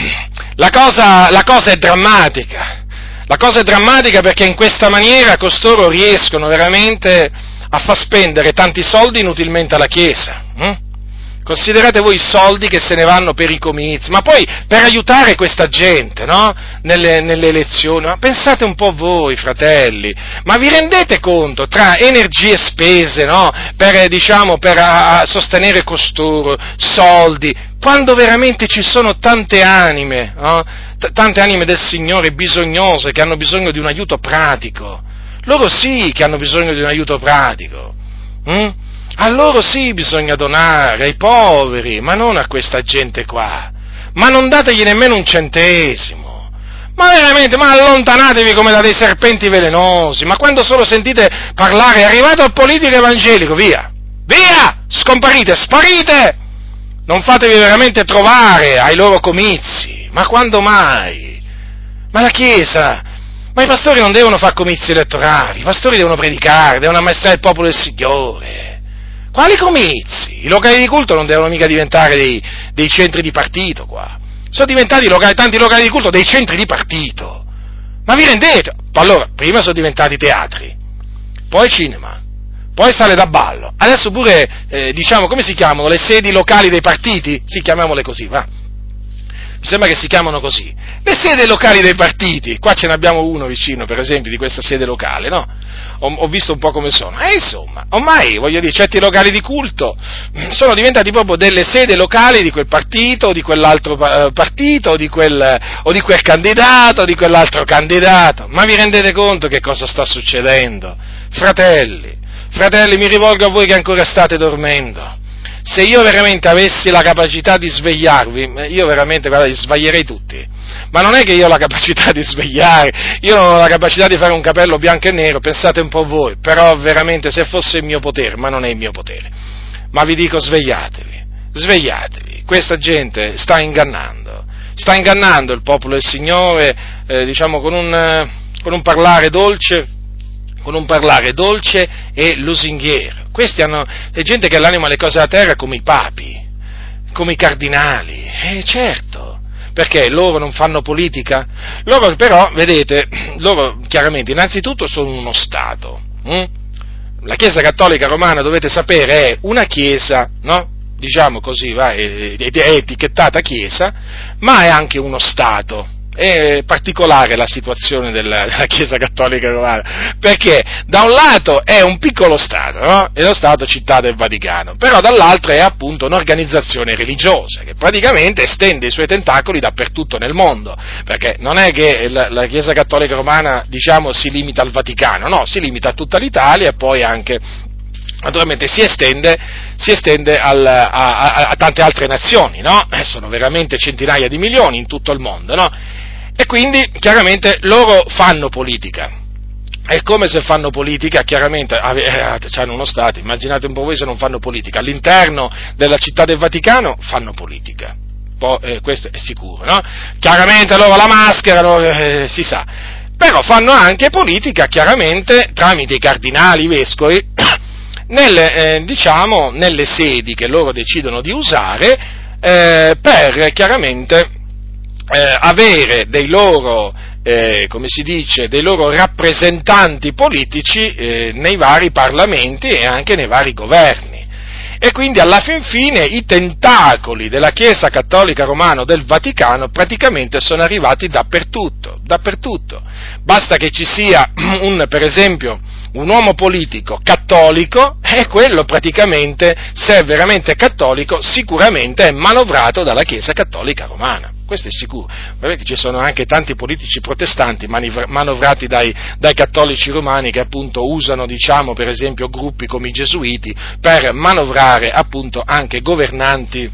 la cosa, la cosa è drammatica. La cosa è drammatica perché in questa maniera costoro riescono veramente a far spendere tanti soldi inutilmente alla Chiesa. Hm? Considerate voi i soldi che se ne vanno per i comizi, ma poi per aiutare questa gente, no? Nelle, nelle, elezioni. Ma pensate un po' voi, fratelli, ma vi rendete conto tra energie spese, no? Per, diciamo, per a, a sostenere costoro, soldi, quando veramente ci sono tante anime, no? T- tante anime del Signore bisognose che hanno bisogno di un aiuto pratico. Loro sì che hanno bisogno di un aiuto pratico. Hm? A loro sì bisogna donare, ai poveri, ma non a questa gente qua. Ma non dategli nemmeno un centesimo. Ma veramente, ma allontanatevi come da dei serpenti velenosi. Ma quando solo sentite parlare, è arrivato il politico evangelico, via! Via! Scomparite, sparite! Non fatevi veramente trovare ai loro comizi. Ma quando mai? Ma la Chiesa, ma i pastori non devono fare comizi elettorali, i pastori devono predicare, devono ammaestrare il popolo del Signore. Quali comizi? I locali di culto non devono mica diventare dei, dei centri di partito qua. Sono diventati locali, tanti locali di culto dei centri di partito. Ma vi rendete? Allora, prima sono diventati teatri, poi cinema, poi sale da ballo. Adesso pure, eh, diciamo, come si chiamano? Le sedi locali dei partiti? Sì, chiamiamole così, va mi sembra che si chiamano così, le sede locali dei partiti, qua ce ne abbiamo uno vicino, per esempio, di questa sede locale, no? Ho, ho visto un po' come sono. E insomma, ormai, voglio dire, certi locali di culto sono diventati proprio delle sede locali di quel partito, o di quell'altro eh, partito, di quel, o di quel candidato, o di quell'altro candidato. Ma vi rendete conto che cosa sta succedendo? Fratelli, fratelli, mi rivolgo a voi che ancora state dormendo se io veramente avessi la capacità di svegliarvi, io veramente, guardate, sveglierei tutti. Ma non è che io ho la capacità di svegliare, io non ho la capacità di fare un capello bianco e nero, pensate un po' voi, però veramente se fosse il mio potere, ma non è il mio potere. Ma vi dico svegliatevi, svegliatevi, questa gente sta ingannando, sta ingannando il popolo del Signore, eh, diciamo con un, con un parlare dolce, con un parlare dolce e lusinghiero. Questi hanno è gente che l'anima alle cose della terra come i papi, come i cardinali, eh, certo, perché loro non fanno politica? Loro però, vedete, (clears throat) loro chiaramente innanzitutto sono uno Stato. Hm? La Chiesa Cattolica Romana, dovete sapere, è una Chiesa, no? diciamo così, va, è, è etichettata Chiesa, ma è anche uno Stato è particolare la situazione della, della, Chiesa Cattolica Romana, perché da un lato è un piccolo Stato, no? è lo Stato città del Vaticano, però dall'altro è appunto un'organizzazione religiosa che praticamente estende i suoi tentacoli dappertutto nel mondo, perché non è che la, la Chiesa Cattolica Romana diciamo, si limita al Vaticano, no, si limita a tutta l'Italia e poi anche naturalmente si estende, si estende al, a, a, a, tante altre nazioni, no? Eh, sono veramente centinaia di milioni in tutto il mondo, no? E quindi chiaramente loro fanno politica. È come se fanno politica, chiaramente eh, hanno uno Stato, immaginate un po' voi se non fanno politica, all'interno della città del Vaticano fanno politica, eh, questo è sicuro, no? Chiaramente loro la maschera, loro, eh, si sa, però fanno anche politica chiaramente tramite i cardinali, i vescovi, (coughs) nelle, eh, diciamo, nelle sedi che loro decidono di usare eh, per chiaramente eh, avere dei loro, eh, come si dice, dei loro rappresentanti politici eh, nei vari parlamenti e anche nei vari governi. E quindi alla fin fine i tentacoli della Chiesa Cattolica Romana del Vaticano praticamente sono arrivati dappertutto, dappertutto. Basta che ci sia (clears throat) un, per esempio, un uomo politico cattolico, e quello praticamente, se è veramente cattolico, sicuramente è manovrato dalla Chiesa Cattolica Romana questo è sicuro. Perché ci sono anche tanti politici protestanti manovrati dai, dai cattolici romani che appunto usano, diciamo, per esempio, gruppi come i gesuiti per manovrare appunto anche governanti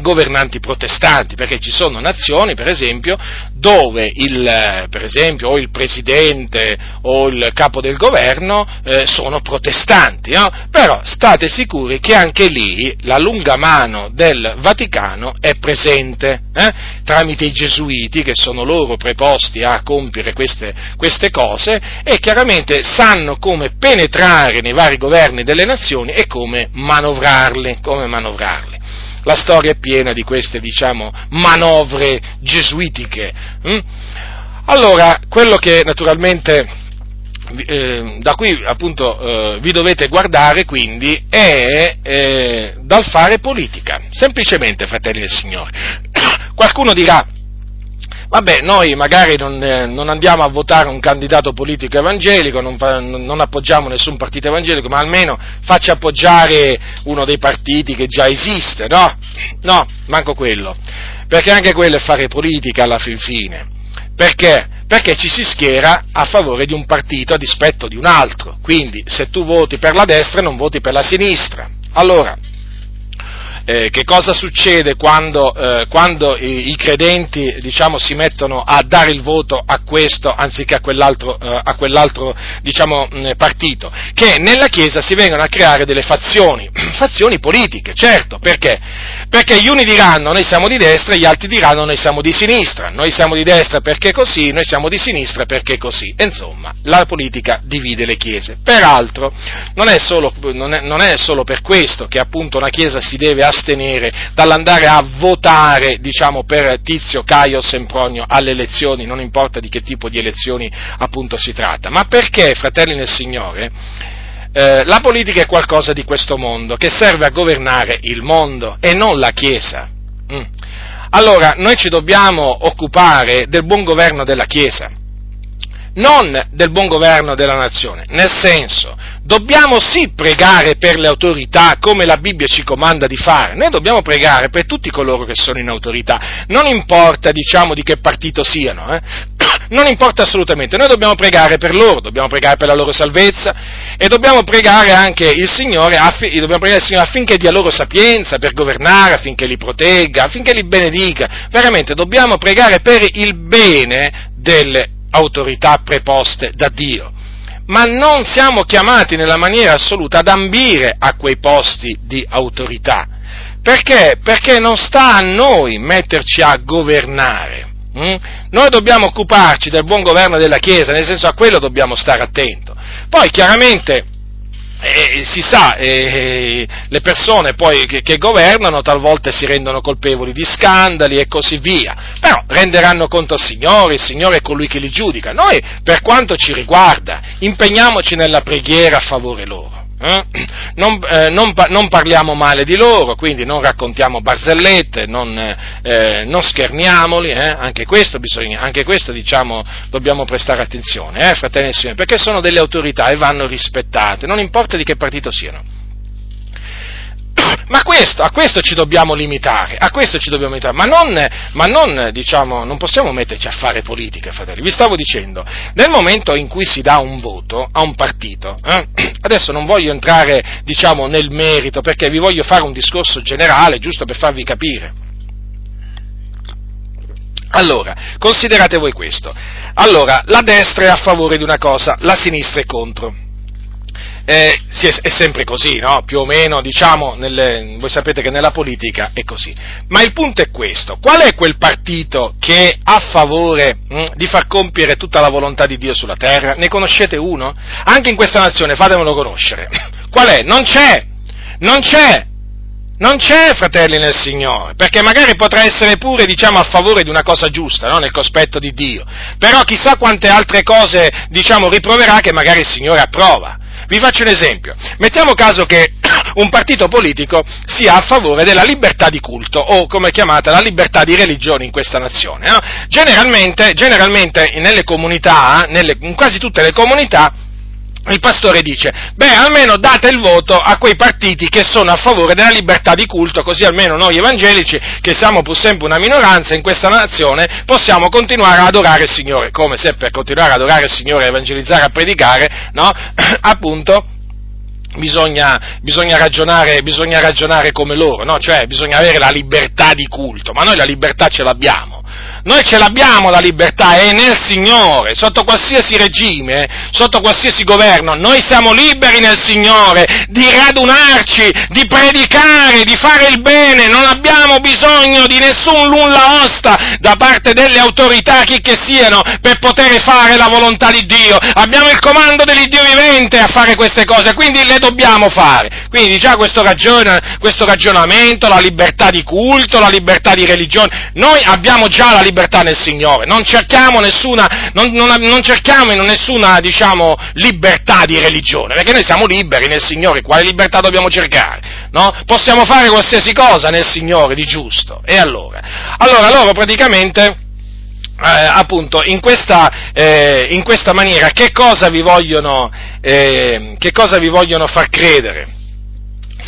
governanti protestanti, perché ci sono nazioni, per esempio, dove il, per esempio, o il presidente o il capo del governo eh, sono protestanti, no? però state sicuri che anche lì la lunga mano del Vaticano è presente, eh? tramite i gesuiti, che sono loro preposti a compiere queste, queste cose, e chiaramente sanno come penetrare nei vari governi delle nazioni e come manovrarli. Come manovrarli la storia è piena di queste, diciamo, manovre gesuitiche. Hm? Allora, quello che naturalmente eh, da cui appunto eh, vi dovete guardare quindi è eh, dal fare politica, semplicemente fratelli del Signore. (coughs) Qualcuno dirà, Vabbè, noi magari non, eh, non, andiamo a votare un candidato politico evangelico, non, fa, non, appoggiamo nessun partito evangelico, ma almeno faccia appoggiare uno dei partiti che già esiste, no? No, manco quello. Perché anche quello è fare politica alla fin fine. Perché? Perché ci si schiera a favore di un partito a dispetto di un altro. Quindi se tu voti per la destra non voti per la sinistra. Allora, eh, che cosa succede quando, eh, quando i, i, credenti diciamo, si mettono a dare il voto a questo anziché a quell'altro, eh, a quell'altro diciamo, partito? Che nella Chiesa si vengono a creare delle fazioni, (clears throat) fazioni politiche, certo, perché? Perché gli uni diranno noi siamo di destra e gli altri diranno noi siamo di sinistra, noi siamo di destra perché così, noi siamo di sinistra perché così. insomma, la politica divide le Chiese. Peraltro, non è solo, non è, non è solo per questo che appunto una Chiesa si deve astenere astenere dall'andare a votare, diciamo, per Tizio, Caio, Sempronio alle elezioni, non importa di che tipo di elezioni appunto si tratta, ma perché, fratelli nel Signore, eh, la politica è qualcosa di questo mondo, che serve a governare il mondo e non la Chiesa. Mm. Allora, noi ci dobbiamo occupare del buon governo della Chiesa non del buon governo della nazione, nel senso, dobbiamo sì pregare per le autorità come la Bibbia ci comanda di fare, noi dobbiamo pregare per tutti coloro che sono in autorità, non importa diciamo di che partito siano, eh? (coughs) non importa assolutamente, noi dobbiamo pregare per loro, dobbiamo pregare per la loro salvezza e dobbiamo pregare anche il Signore, affi- dobbiamo pregare il Signore affinché dia loro sapienza per governare, affinché li protegga, affinché li benedica, veramente dobbiamo pregare per il bene delle autorità preposte da Dio. Ma non siamo chiamati nella maniera assoluta ad ambire a quei posti di autorità. Perché? Perché non sta a noi metterci a governare. Hm? Noi dobbiamo occuparci del buon governo della Chiesa, nel senso a quello dobbiamo stare attento. Poi chiaramente e si sa, eh, le persone poi che, che, governano talvolta si rendono colpevoli di scandali e così via, però renderanno conto al Signore, il Signore è colui che li giudica. Noi, per quanto ci riguarda, impegniamoci nella preghiera a favore loro. Eh? Non, eh, non, non, parliamo male di loro, quindi non raccontiamo barzellette, non, eh, non scherniamoli, eh? anche questo, bisogna, anche questo diciamo, dobbiamo prestare attenzione, eh, fratelli e signori, perché sono delle autorità e vanno rispettate, non importa di che partito siano. (coughs) Ma questo, a questo ci dobbiamo limitare, a questo ci dobbiamo limitare, ma non, ma non, diciamo, non possiamo metterci a fare politica, fratelli. Vi stavo dicendo, nel momento in cui si dà un voto a un partito, eh, (coughs) adesso non voglio entrare, diciamo, nel merito, perché vi voglio fare un discorso generale, giusto per farvi capire. Allora, considerate voi questo. Allora, la destra è a favore di una cosa, la sinistra è contro eh, sì, è, sempre così, no? Più o meno, diciamo, nelle, voi sapete che nella politica è così. Ma il punto è questo, qual è quel partito che è a favore mh, hm, di far compiere tutta la volontà di Dio sulla terra? Ne conoscete uno? Anche in questa nazione, fatemelo conoscere. (laughs) Qual è? Non c'è! Non c'è! Non c'è, fratelli nel Signore, perché magari potrà essere pure, diciamo, a favore di una cosa giusta, no? nel cospetto di Dio, però chissà quante altre cose, diciamo, riproverà che magari il Signore approva. Vi faccio un esempio. Mettiamo caso che (clears throat) un partito politico sia a favore della libertà di culto, o come è chiamata la libertà di religione in questa nazione. No? Generalmente, generalmente, nelle comunità, nelle, in quasi tutte le comunità, il pastore dice, beh, almeno date il voto a quei partiti che sono a favore della libertà di culto, così almeno noi evangelici, che siamo pur sempre una minoranza in questa nazione, possiamo continuare ad adorare il Signore, come se per continuare ad adorare il Signore, a evangelizzare, a predicare, no? (coughs) Appunto, bisogna, bisogna, ragionare, bisogna ragionare come loro, no? Cioè bisogna avere la libertà di culto, ma noi la libertà ce l'abbiamo. Noi ce l'abbiamo la libertà, è nel Signore, sotto qualsiasi regime, sotto qualsiasi governo, noi siamo liberi nel Signore di radunarci, di predicare, di fare il bene, non abbiamo bisogno di nessun nulla osta da parte delle autorità, chi che siano, per poter fare la volontà di Dio. Abbiamo il comando dell'Iddio vivente a fare queste cose, quindi le dobbiamo fare. Quindi già questo, ragione, questo ragionamento, la libertà di culto, la libertà di religione, noi abbiamo già la libertà nel Signore, non cerchiamo nessuna, non, non, non cerchiamo nessuna, diciamo, libertà di religione, perché noi siamo liberi nel Signore, quale libertà dobbiamo cercare? No? Possiamo fare qualsiasi cosa nel Signore di giusto, e allora? Allora loro praticamente... Eh, appunto in questa, eh, in questa, maniera che cosa vi vogliono, eh, che cosa vi vogliono far credere?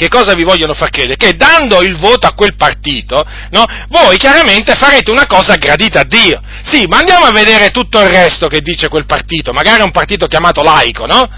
Che cosa vi vogliono far credere? Che dando il voto a quel partito, no, voi chiaramente farete una cosa gradita a Dio. Sì, ma andiamo a vedere tutto il resto che dice quel partito, magari è un partito chiamato laico, no?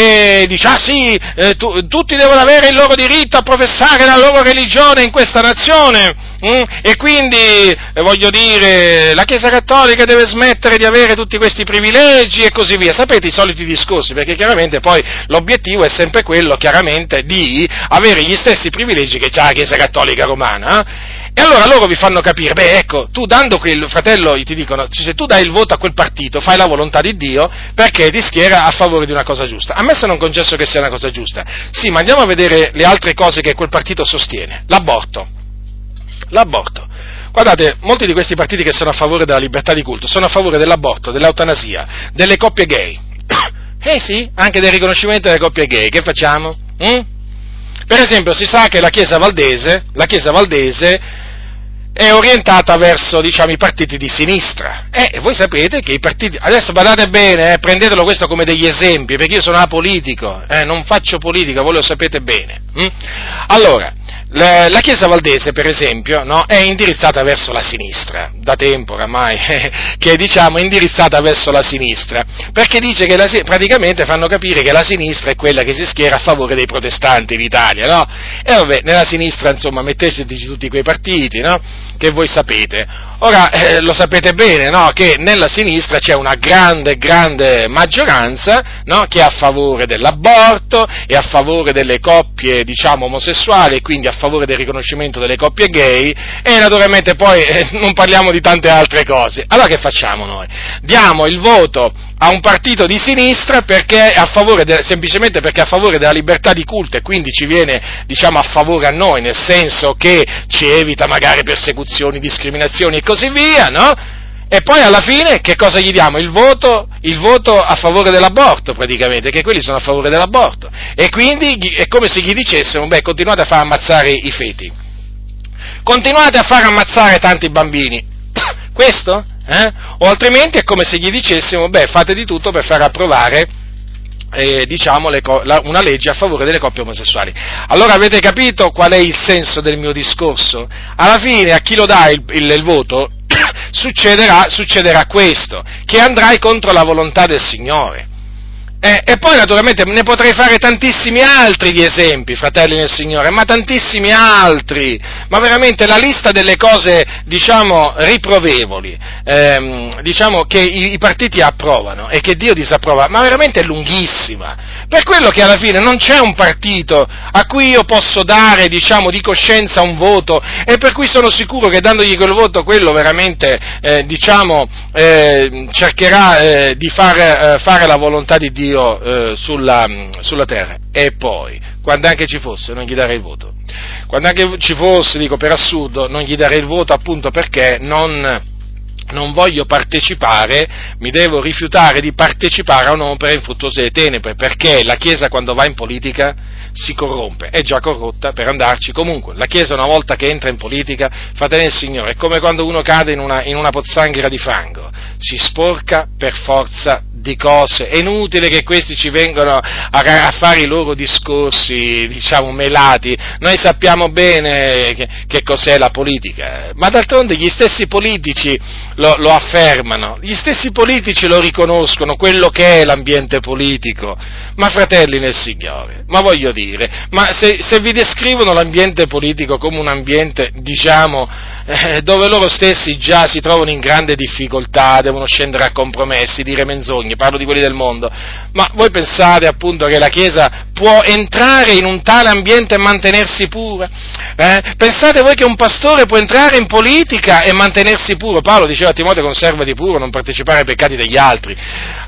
E dice, ah sì, eh, tu, tutti devono avere il loro diritto a professare la loro religione in questa nazione, mm? e quindi, eh, voglio dire, la Chiesa Cattolica deve smettere di avere tutti questi privilegi e così via. Sapete i soliti discorsi, perché chiaramente poi l'obiettivo è sempre quello, chiaramente, di avere gli stessi privilegi che ha la Chiesa Cattolica Romana, eh? E allora loro vi fanno capire, beh ecco, tu dando quel fratello, ti dicono, se tu dai il voto a quel partito, fai la volontà di Dio perché ti schiera a favore di una cosa giusta. A me se non concesso che sia una cosa giusta. Sì, ma andiamo a vedere le altre cose che quel partito sostiene. L'aborto. L'aborto. Guardate, molti di questi partiti che sono a favore della libertà di culto sono a favore dell'aborto, dell'eutanasia, delle coppie gay. (coughs) eh sì, anche del riconoscimento delle coppie gay. Che facciamo? Mm? Per esempio, si sa che la Chiesa Valdese, la Chiesa Valdese è orientata verso diciamo, i partiti di sinistra. E voi sapete che i partiti. Adesso badate bene, eh, prendetelo questo come degli esempi, perché io sono apolitico, eh, non faccio politica, voi lo sapete bene. Hm? Allora, la, la, Chiesa Valdese, per esempio, no, è indirizzata verso la sinistra, da tempo oramai, (laughs) che diciamo, è indirizzata verso la sinistra, perché dice che la, praticamente fanno capire che la sinistra è quella che si schiera a favore dei protestanti in Italia, no? E vabbè, nella sinistra, insomma, metteteci tutti quei partiti, no? Che voi sapete. Ora, eh, lo sapete bene, no? Che nella sinistra c'è una grande, grande maggioranza, no? Che è a favore dell'aborto, è a favore delle coppie, diciamo, omosessuali, e quindi a favore del riconoscimento delle coppie gay, e naturalmente poi eh, non parliamo di tante altre cose. Allora che facciamo noi? Diamo il voto a un partito di sinistra perché de, semplicemente perché è a favore della libertà di culto e quindi ci viene diciamo, a favore a noi, nel senso che ci evita magari persecuzioni, discriminazioni e così via, no? E poi alla fine che cosa gli diamo? Il voto, il voto a favore dell'aborto praticamente, che quelli sono a favore dell'aborto. E quindi è come se gli dicessero, beh, continuate a far ammazzare i feti, continuate a far ammazzare tanti bambini. (coughs) Questo eh? O altrimenti è come se gli dicessimo, beh, fate di tutto per far approvare eh, diciamo, co- la, una legge a favore delle coppie omosessuali. Allora avete capito qual è il senso del mio discorso? Alla fine a chi lo dà il, il, il voto succederà, succederà questo, che andrai contro la volontà del Signore. Eh, e poi naturalmente ne potrei fare tantissimi altri di esempi, fratelli del Signore, ma tantissimi altri, ma veramente la lista delle cose, diciamo, riprovevoli, ehm, diciamo, che i, i, partiti approvano e che Dio disapprova, ma veramente è lunghissima. Per quello che alla fine non c'è un partito a cui io posso dare, diciamo, di coscienza un voto e per cui sono sicuro che dandogli quel voto quello veramente, eh, diciamo, eh, cercherà eh, di fare, eh, fare la volontà di Dio Dio eh, sulla, sulla, terra. E poi, quando anche ci fosse, non gli darei il voto. Quando anche ci fosse, dico per assurdo, non gli darei il voto appunto perché non, non voglio partecipare, mi devo rifiutare di partecipare a un'opera infruttuosa delle tenebre, perché la Chiesa quando va in politica si corrompe, è già corrotta per andarci comunque. La Chiesa una volta che entra in politica, fratelli del Signore, è come quando uno cade in una, in una pozzanghera di fango, si sporca per forza di cose. È inutile che questi ci vengano a, a fare i loro discorsi, diciamo, melati. Noi sappiamo bene che, che cos'è la politica, ma d'altronde gli stessi politici lo, lo, affermano, gli stessi politici lo riconoscono, quello che è l'ambiente politico. Ma fratelli nel Signore, ma voglio dire, ma se, se vi descrivono l'ambiente politico come un ambiente, diciamo, eh, dove loro stessi già si trovano in grande difficoltà, devono scendere a compromessi, dire menzogne, parlo di quelli del mondo, ma voi pensate appunto che la Chiesa può entrare in un tale ambiente e mantenersi pura? Eh? Pensate voi che un pastore può entrare in politica e mantenersi puro? Paolo diceva a Timoteo conservati puro, non partecipare ai peccati degli altri,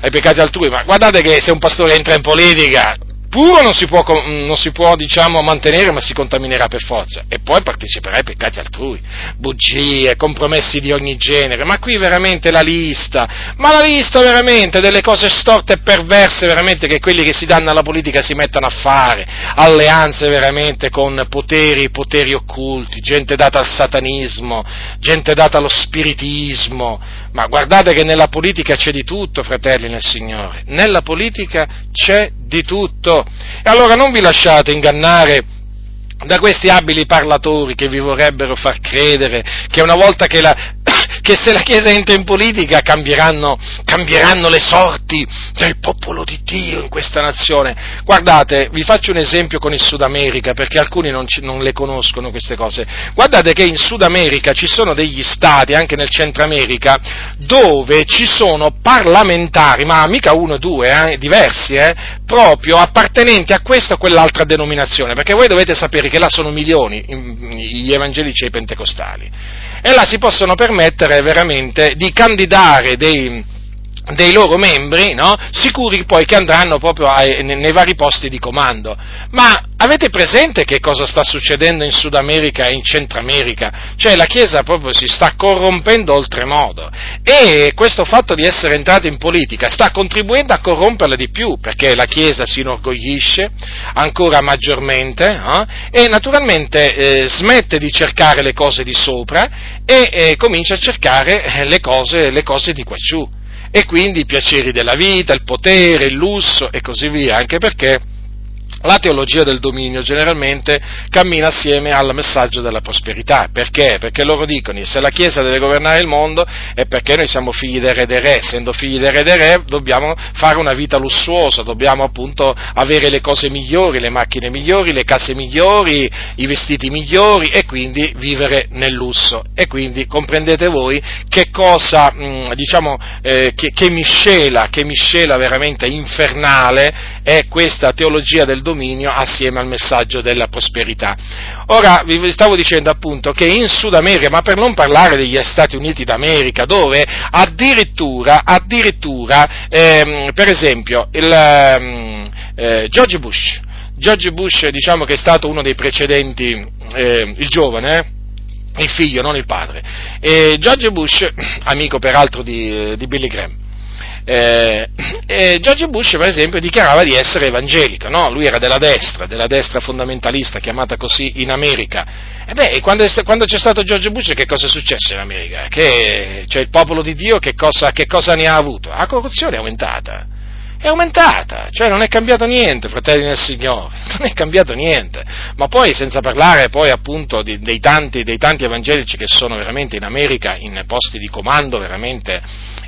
ai peccati altrui, ma guardate che se un pastore entra in politica puro non si può, non si può diciamo, mantenere, ma si contaminerà per forza. E poi parteciperà ai peccati altrui, bugie, compromessi di ogni genere. Ma qui veramente la lista, ma la lista veramente delle cose storte e perverse veramente che quelli che si danno alla politica si mettono a fare, alleanze veramente con poteri, poteri occulti, gente data al satanismo, gente data allo spiritismo. Ma guardate che nella politica c'è di tutto, fratelli nel Signore. Nella politica c'è di tutto. E allora non vi lasciate ingannare da questi abili parlatori che vi vorrebbero far credere che una volta che, la, (coughs) che se la Chiesa entra in politica cambieranno, cambieranno, le sorti del popolo di Dio in questa nazione. Guardate, vi faccio un esempio con il Sud America perché alcuni non, ci, non le conoscono queste cose. Guardate che in Sud America ci sono degli stati, anche nel Centro America, dove ci sono parlamentari, ma mica uno o due, eh, diversi, eh, proprio appartenenti a questa o quell'altra denominazione, perché voi dovete sapere che là sono milioni gli evangelici e i pentecostali, e là si possono permettere veramente di candidare dei, dei loro membri, no? sicuri poi che andranno proprio ai, nei vari posti di comando. Ma avete presente che cosa sta succedendo in Sud America e in Centro America? Cioè la Chiesa proprio si sta corrompendo oltremodo e questo fatto di essere entrata in politica sta contribuendo a corromperla di più perché la Chiesa si inorgoglisce ancora maggiormente eh? e naturalmente eh, smette di cercare le cose di sopra e eh, comincia a cercare eh, le cose, le cose di qua giù e quindi i piaceri della vita, il potere, il lusso e così via, anche perché la teologia del dominio generalmente cammina assieme al messaggio della prosperità. Perché? Perché loro dicono che se la Chiesa deve governare il mondo è perché noi siamo figli del re dei re, essendo figli del re dei re dobbiamo fare una vita lussuosa, dobbiamo appunto avere le cose migliori, le macchine migliori, le case migliori, i vestiti migliori e quindi vivere nel lusso. E quindi comprendete voi che cosa, diciamo, eh, che, che, miscela, che miscela veramente infernale è questa teologia del dominio assieme al messaggio della prosperità. Ora vi stavo dicendo appunto che in Sud America, ma per non parlare degli Stati Uniti d'America, dove addirittura, addirittura ehm, per esempio, il, ehm, eh, George Bush, George Bush diciamo che è stato uno dei precedenti, eh, il giovane, eh, il figlio, non il padre. E George Bush, (clears throat) amico peraltro di, di Billy Graham, eh, eh, George Bush, per esempio, dichiarava di essere evangelico, no? lui era della destra, della destra fondamentalista, chiamata così in America. E beh, quando, quando, c'è stato George Bush, che cosa è successo in America? Che, cioè, il popolo di Dio che cosa, che cosa ne ha avuto? La corruzione è aumentata è aumentata, cioè non è cambiato niente, fratelli del Signore, (laughs) non è cambiato niente. Ma poi senza parlare poi appunto di, dei, tanti, dei, tanti, evangelici che sono veramente in America in posti di comando veramente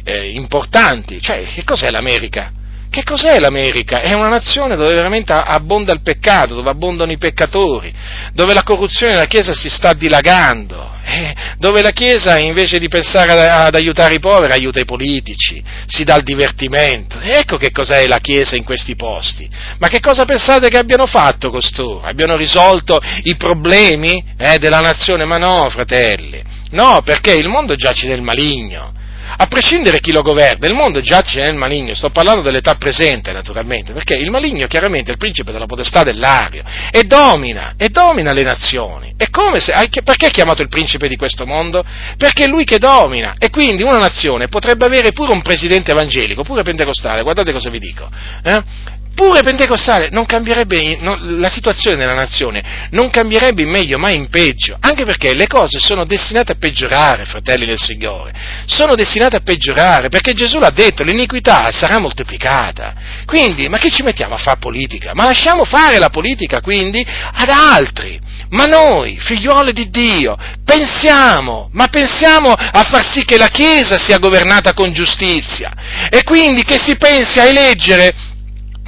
eh, importanti. Cioè, che cos'è l'America? Che cos'è l'America? È una nazione dove veramente abbonda il peccato, dove abbondano i peccatori, dove la corruzione della Chiesa si sta dilagando, eh, dove la Chiesa invece di pensare ad, ad, aiutare i poveri aiuta i politici, si dà il divertimento. Ecco che cos'è la Chiesa in questi posti. Ma che cosa pensate che abbiano fatto costoro? Abbiano risolto i problemi eh, della nazione? Ma no, fratelli, no, perché il mondo giace nel maligno a prescindere chi lo governa, il mondo giace nel maligno, sto parlando dell'età presente naturalmente, perché il maligno chiaramente è il principe della potestà dell'aria e domina, e domina le nazioni. E come se, perché è chiamato il principe di questo mondo? Perché è lui che domina e quindi una nazione potrebbe avere pure un presidente evangelico, pure pentecostale, guardate cosa vi dico, eh? Pure pentecostale, non cambierebbe non, la situazione nella nazione, non cambierebbe in meglio ma in peggio, anche perché le cose sono destinate a peggiorare, fratelli del Signore, sono destinate a peggiorare, perché Gesù l'ha detto, l'iniquità sarà moltiplicata. Quindi, ma che ci mettiamo a fare politica? Ma lasciamo fare la politica quindi ad altri. Ma noi, figliuole di Dio, pensiamo, ma pensiamo a far sì che la Chiesa sia governata con giustizia e quindi che si pensi a eleggere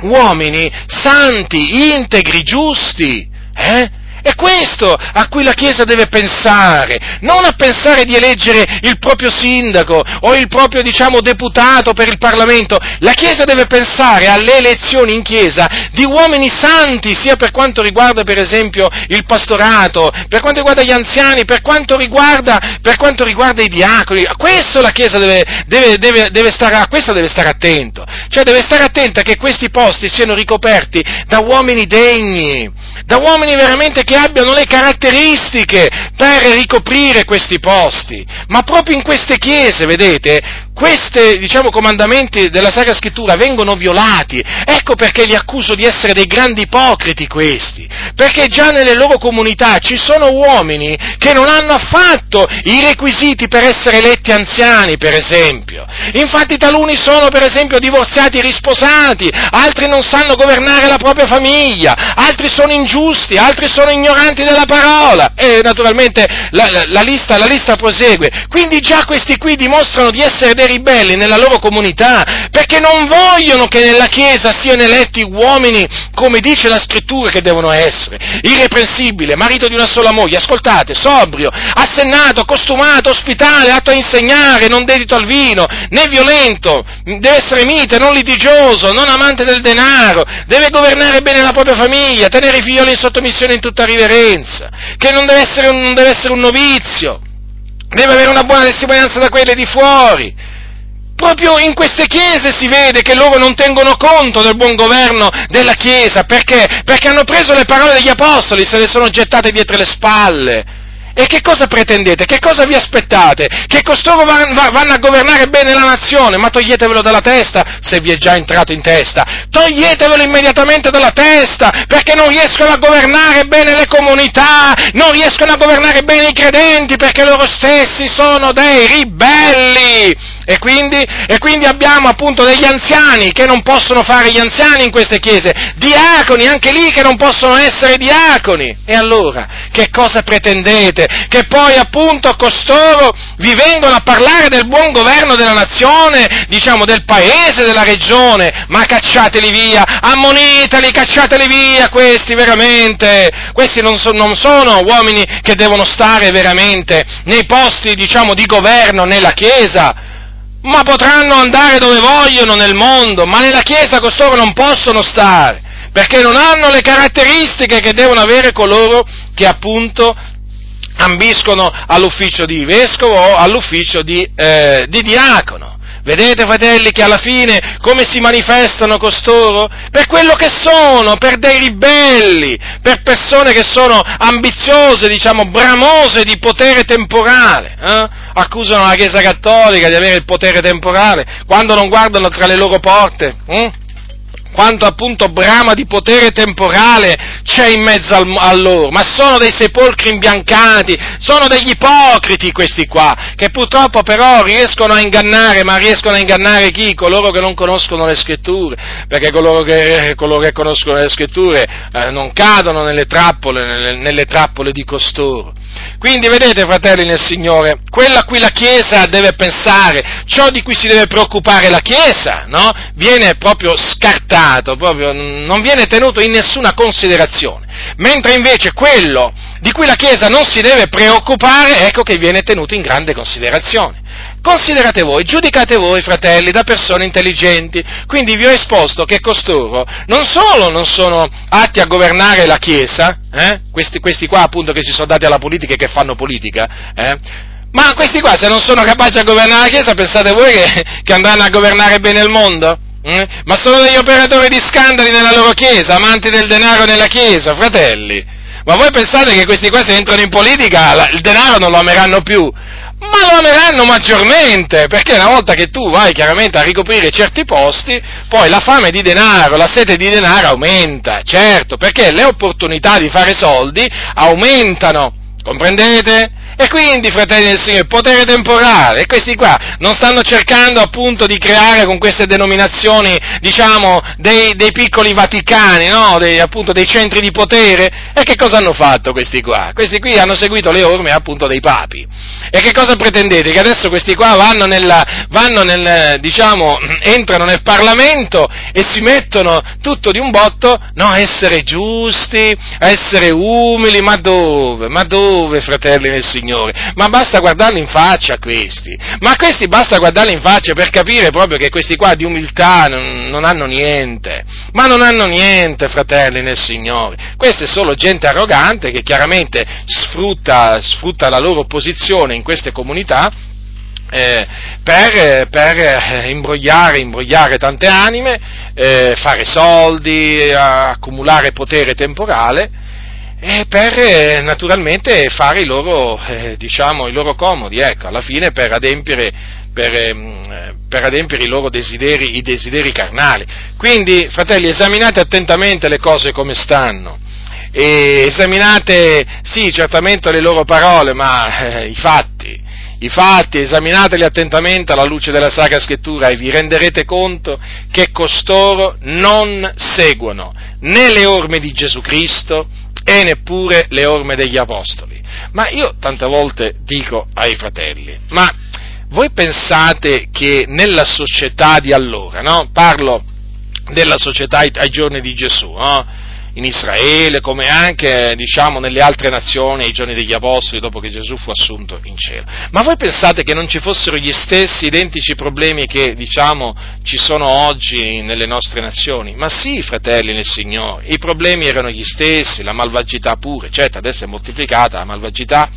uomini santi, integri, giusti, eh? È questo a cui la Chiesa deve pensare, non a pensare di eleggere il proprio sindaco o il proprio, diciamo, deputato per il Parlamento. La Chiesa deve pensare alle elezioni in Chiesa di uomini santi, sia per quanto riguarda, per esempio, il pastorato, per quanto riguarda gli anziani, per quanto riguarda, per quanto riguarda i diaconi. A questo la Chiesa deve, deve, deve, deve stare, a questo deve stare attento. Cioè deve stare attenta che questi posti siano ricoperti da uomini degni, da uomini veramente che abbiano le caratteristiche per ricoprire questi posti. Ma proprio in queste chiese, vedete, questi diciamo, comandamenti della Sacra Scrittura vengono violati. Ecco perché li accuso di essere dei grandi ipocriti questi, perché già nelle loro comunità ci sono uomini che non hanno affatto i requisiti per essere eletti anziani, per esempio. Infatti taluni sono, per esempio, divorziati e risposati, altri non sanno governare la propria famiglia, altri sono ingiusti, altri sono ignoranti della parola e naturalmente la, la, la, lista, la lista prosegue. Quindi già questi qui dimostrano di essere dei ribelli nella loro comunità, perché non vogliono che nella Chiesa siano eletti uomini, come dice la scrittura che devono essere, irreprensibile, marito di una sola moglie, ascoltate, sobrio, assennato, costumato, ospitale, atto a insegnare, non dedito al vino, né violento, deve essere mite, non litigioso, non amante del denaro, deve governare bene la propria famiglia, tenere i figlioli in sottomissione in tutta riverenza, che non deve essere un, non deve essere un novizio, deve avere una buona testimonianza da quelle di fuori, Proprio in queste chiese si vede che loro non tengono conto del buon governo della Chiesa, perché? Perché hanno preso le parole degli apostoli, se le sono gettate dietro le spalle. E che cosa pretendete? Che cosa vi aspettate? Che costoro vanno a governare bene la nazione? Ma toglietevelo dalla testa, se vi è già entrato in testa. Toglietevelo immediatamente dalla testa, perché non riescono a governare bene le comunità, non riescono a governare bene i credenti, perché loro stessi sono dei ribelli. E quindi, e quindi, abbiamo appunto degli anziani che non possono fare gli anziani in queste chiese, diaconi anche lì che non possono essere diaconi. E allora, che cosa pretendete? Che poi appunto costoro vi vengono a parlare del buon governo della nazione, diciamo del paese, della regione, ma cacciateli via, ammonitali, cacciateli via questi veramente. Questi non, so, non sono uomini che devono stare veramente nei posti, diciamo, di governo nella Chiesa ma potranno andare dove vogliono nel mondo, ma nella Chiesa costoro non possono stare, perché non hanno le caratteristiche che devono avere coloro che appunto ambiscono all'ufficio di vescovo o all'ufficio di, eh, di diacono. Vedete, fratelli, che alla fine come si manifestano costoro? Per quello che sono, per dei ribelli, per persone che sono ambiziose, diciamo, bramose di potere temporale. Eh? Accusano la Chiesa Cattolica di avere il potere temporale quando non guardano tra le loro porte. Eh? Quanto appunto brama di potere temporale c'è in mezzo al, a loro, ma sono dei sepolcri imbiancati, sono degli ipocriti questi qua, che purtroppo però riescono a ingannare, ma riescono a ingannare chi? Coloro che non conoscono le scritture, perché coloro che, coloro che conoscono le scritture eh, non cadono nelle trappole, nelle, nelle trappole di costoro. Quindi vedete, fratelli nel Signore, quello a cui la Chiesa deve pensare, ciò di cui si deve preoccupare la Chiesa, no? Viene proprio scartato, proprio, non viene tenuto in nessuna considerazione. Mentre invece quello di cui la Chiesa non si deve preoccupare, ecco che viene tenuto in grande considerazione. Considerate voi, giudicate voi, fratelli, da persone intelligenti. Quindi vi ho esposto che costoro non solo non sono atti a governare la Chiesa, eh? questi, questi, qua appunto che si sono dati alla politica e che fanno politica, eh? ma questi qua se non sono capaci a governare la Chiesa, pensate voi che, che andranno a governare bene il mondo? Eh? Ma sono degli operatori di scandali nella loro Chiesa, amanti del denaro nella Chiesa, fratelli. Ma voi pensate che questi qua se entrano in politica il denaro non lo ameranno più? Ma lo ameranno maggiormente, perché una volta che tu vai chiaramente a ricoprire certi posti, poi la fame di denaro, la sete di denaro aumenta, certo, perché le opportunità di fare soldi aumentano, comprendete? E quindi, fratelli del Signore, potere temporale, e questi qua non stanno cercando appunto di creare con queste denominazioni, diciamo, dei, dei piccoli Vaticani, no? Dei, appunto dei centri di potere, e che cosa hanno fatto questi qua? Questi qui hanno seguito le orme appunto dei papi. E che cosa pretendete? Che adesso questi qua vanno nel, vanno nel diciamo, entrano nel Parlamento e si mettono tutto di un botto, no, a essere giusti, a essere umili, ma dove? Ma dove, fratelli del Signore? Signore, ma basta guardarli in faccia questi, ma questi basta guardarli in faccia per capire proprio che questi qua di umiltà non, non hanno niente, ma non hanno niente, fratelli nel Signore, questa è solo gente arrogante che chiaramente sfrutta, sfrutta la loro posizione in queste comunità eh, per, per eh, imbrogliare, imbrogliare, tante anime, eh, fare soldi, accumulare potere temporale e per eh, naturalmente fare i loro, eh, diciamo, i loro comodi, ecco, alla fine per adempiere, per, eh, per adempiere i loro desideri, i desideri carnali. Quindi, fratelli, esaminate attentamente le cose come stanno. E esaminate, sì, certamente le loro parole, ma eh, i fatti, i fatti, esaminateli attentamente alla luce della Sacra Scrittura e vi renderete conto che costoro non seguono né le orme di Gesù Cristo, e neppure le orme degli apostoli. Ma io tante volte dico ai fratelli, ma voi pensate che nella società di allora, no? Parlo della società ai giorni di Gesù, no? In Israele, come anche diciamo, nelle altre nazioni ai giorni degli Apostoli, dopo che Gesù fu assunto in cielo. Ma voi pensate che non ci fossero gli stessi identici problemi che diciamo, ci sono oggi nelle nostre nazioni? Ma sì, fratelli nel Signore, i problemi erano gli stessi, la malvagità pure, certo adesso è moltiplicata la malvagità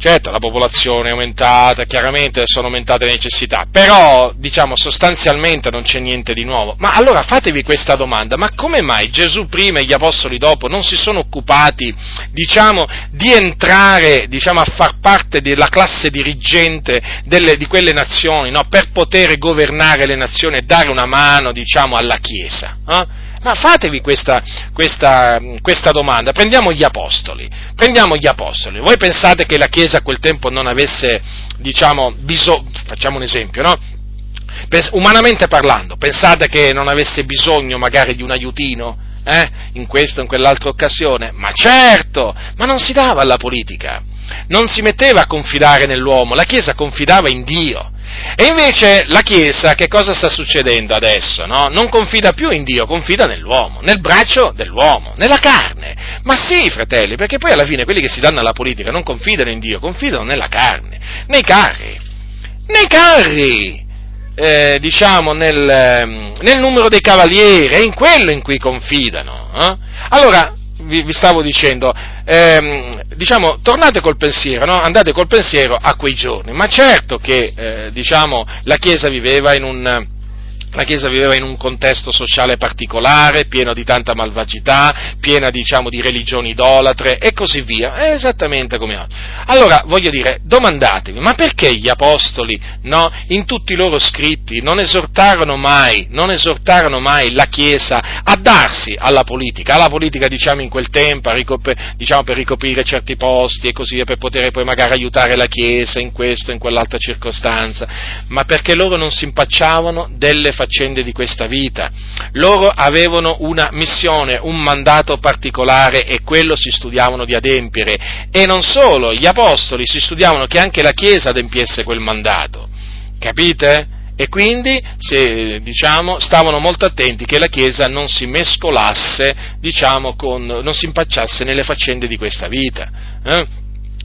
Certo, la popolazione è aumentata, chiaramente sono aumentate le necessità, però, diciamo, sostanzialmente non c'è niente di nuovo. Ma allora fatevi questa domanda, ma come mai Gesù prima e gli Apostoli dopo non si sono occupati, diciamo, di entrare, diciamo, a far parte della classe dirigente delle, di quelle nazioni, no? Per poter governare le nazioni e dare una mano, diciamo, alla Chiesa? Eh? Ma fatevi questa, questa, questa, domanda, prendiamo gli apostoli, prendiamo gli apostoli, voi pensate che la Chiesa a quel tempo non avesse, diciamo, bisogno, facciamo un esempio, no? umanamente parlando, pensate che non avesse bisogno magari di un aiutino? Eh? In questa o in quell'altra occasione? Ma certo, ma non si dava alla politica, non si metteva a confidare nell'uomo, la Chiesa confidava in Dio. E invece la Chiesa, che cosa sta succedendo adesso? No? Non confida più in Dio, confida nell'uomo, nel braccio dell'uomo, nella carne. Ma sì, fratelli, perché poi alla fine quelli che si danno alla politica non confidano in Dio, confidano nella carne, nei carri, nei carri, eh, diciamo nel, ehm, nel, numero dei cavalieri, è in quello in cui confidano. Eh? Allora, vi, vi, stavo dicendo, ehm, diciamo, tornate col pensiero, no? andate col pensiero a quei giorni, ma certo che eh, diciamo, la Chiesa viveva in un la Chiesa viveva in un contesto sociale particolare, pieno di tanta malvagità, piena diciamo di religioni idolatre e così via, è esattamente come oggi. Allora, voglio dire, domandatevi, ma perché gli apostoli, no, in tutti i loro scritti non esortarono mai, non esortarono mai la Chiesa a darsi alla politica, alla politica diciamo in quel tempo, ricop- diciamo, per ricoprire certi posti e così via, per poter poi magari aiutare la Chiesa in questo, in quell'altra circostanza, ma perché loro non si impacciavano delle faccende di questa vita. Loro avevano una missione, un mandato particolare e quello si studiavano di adempiere. E non solo, gli apostoli si studiavano che anche la Chiesa adempiesse quel mandato. Capite? E quindi, se, diciamo, stavano molto attenti che la Chiesa non si mescolasse, diciamo, con, non si impacciasse nelle faccende di questa vita. Eh?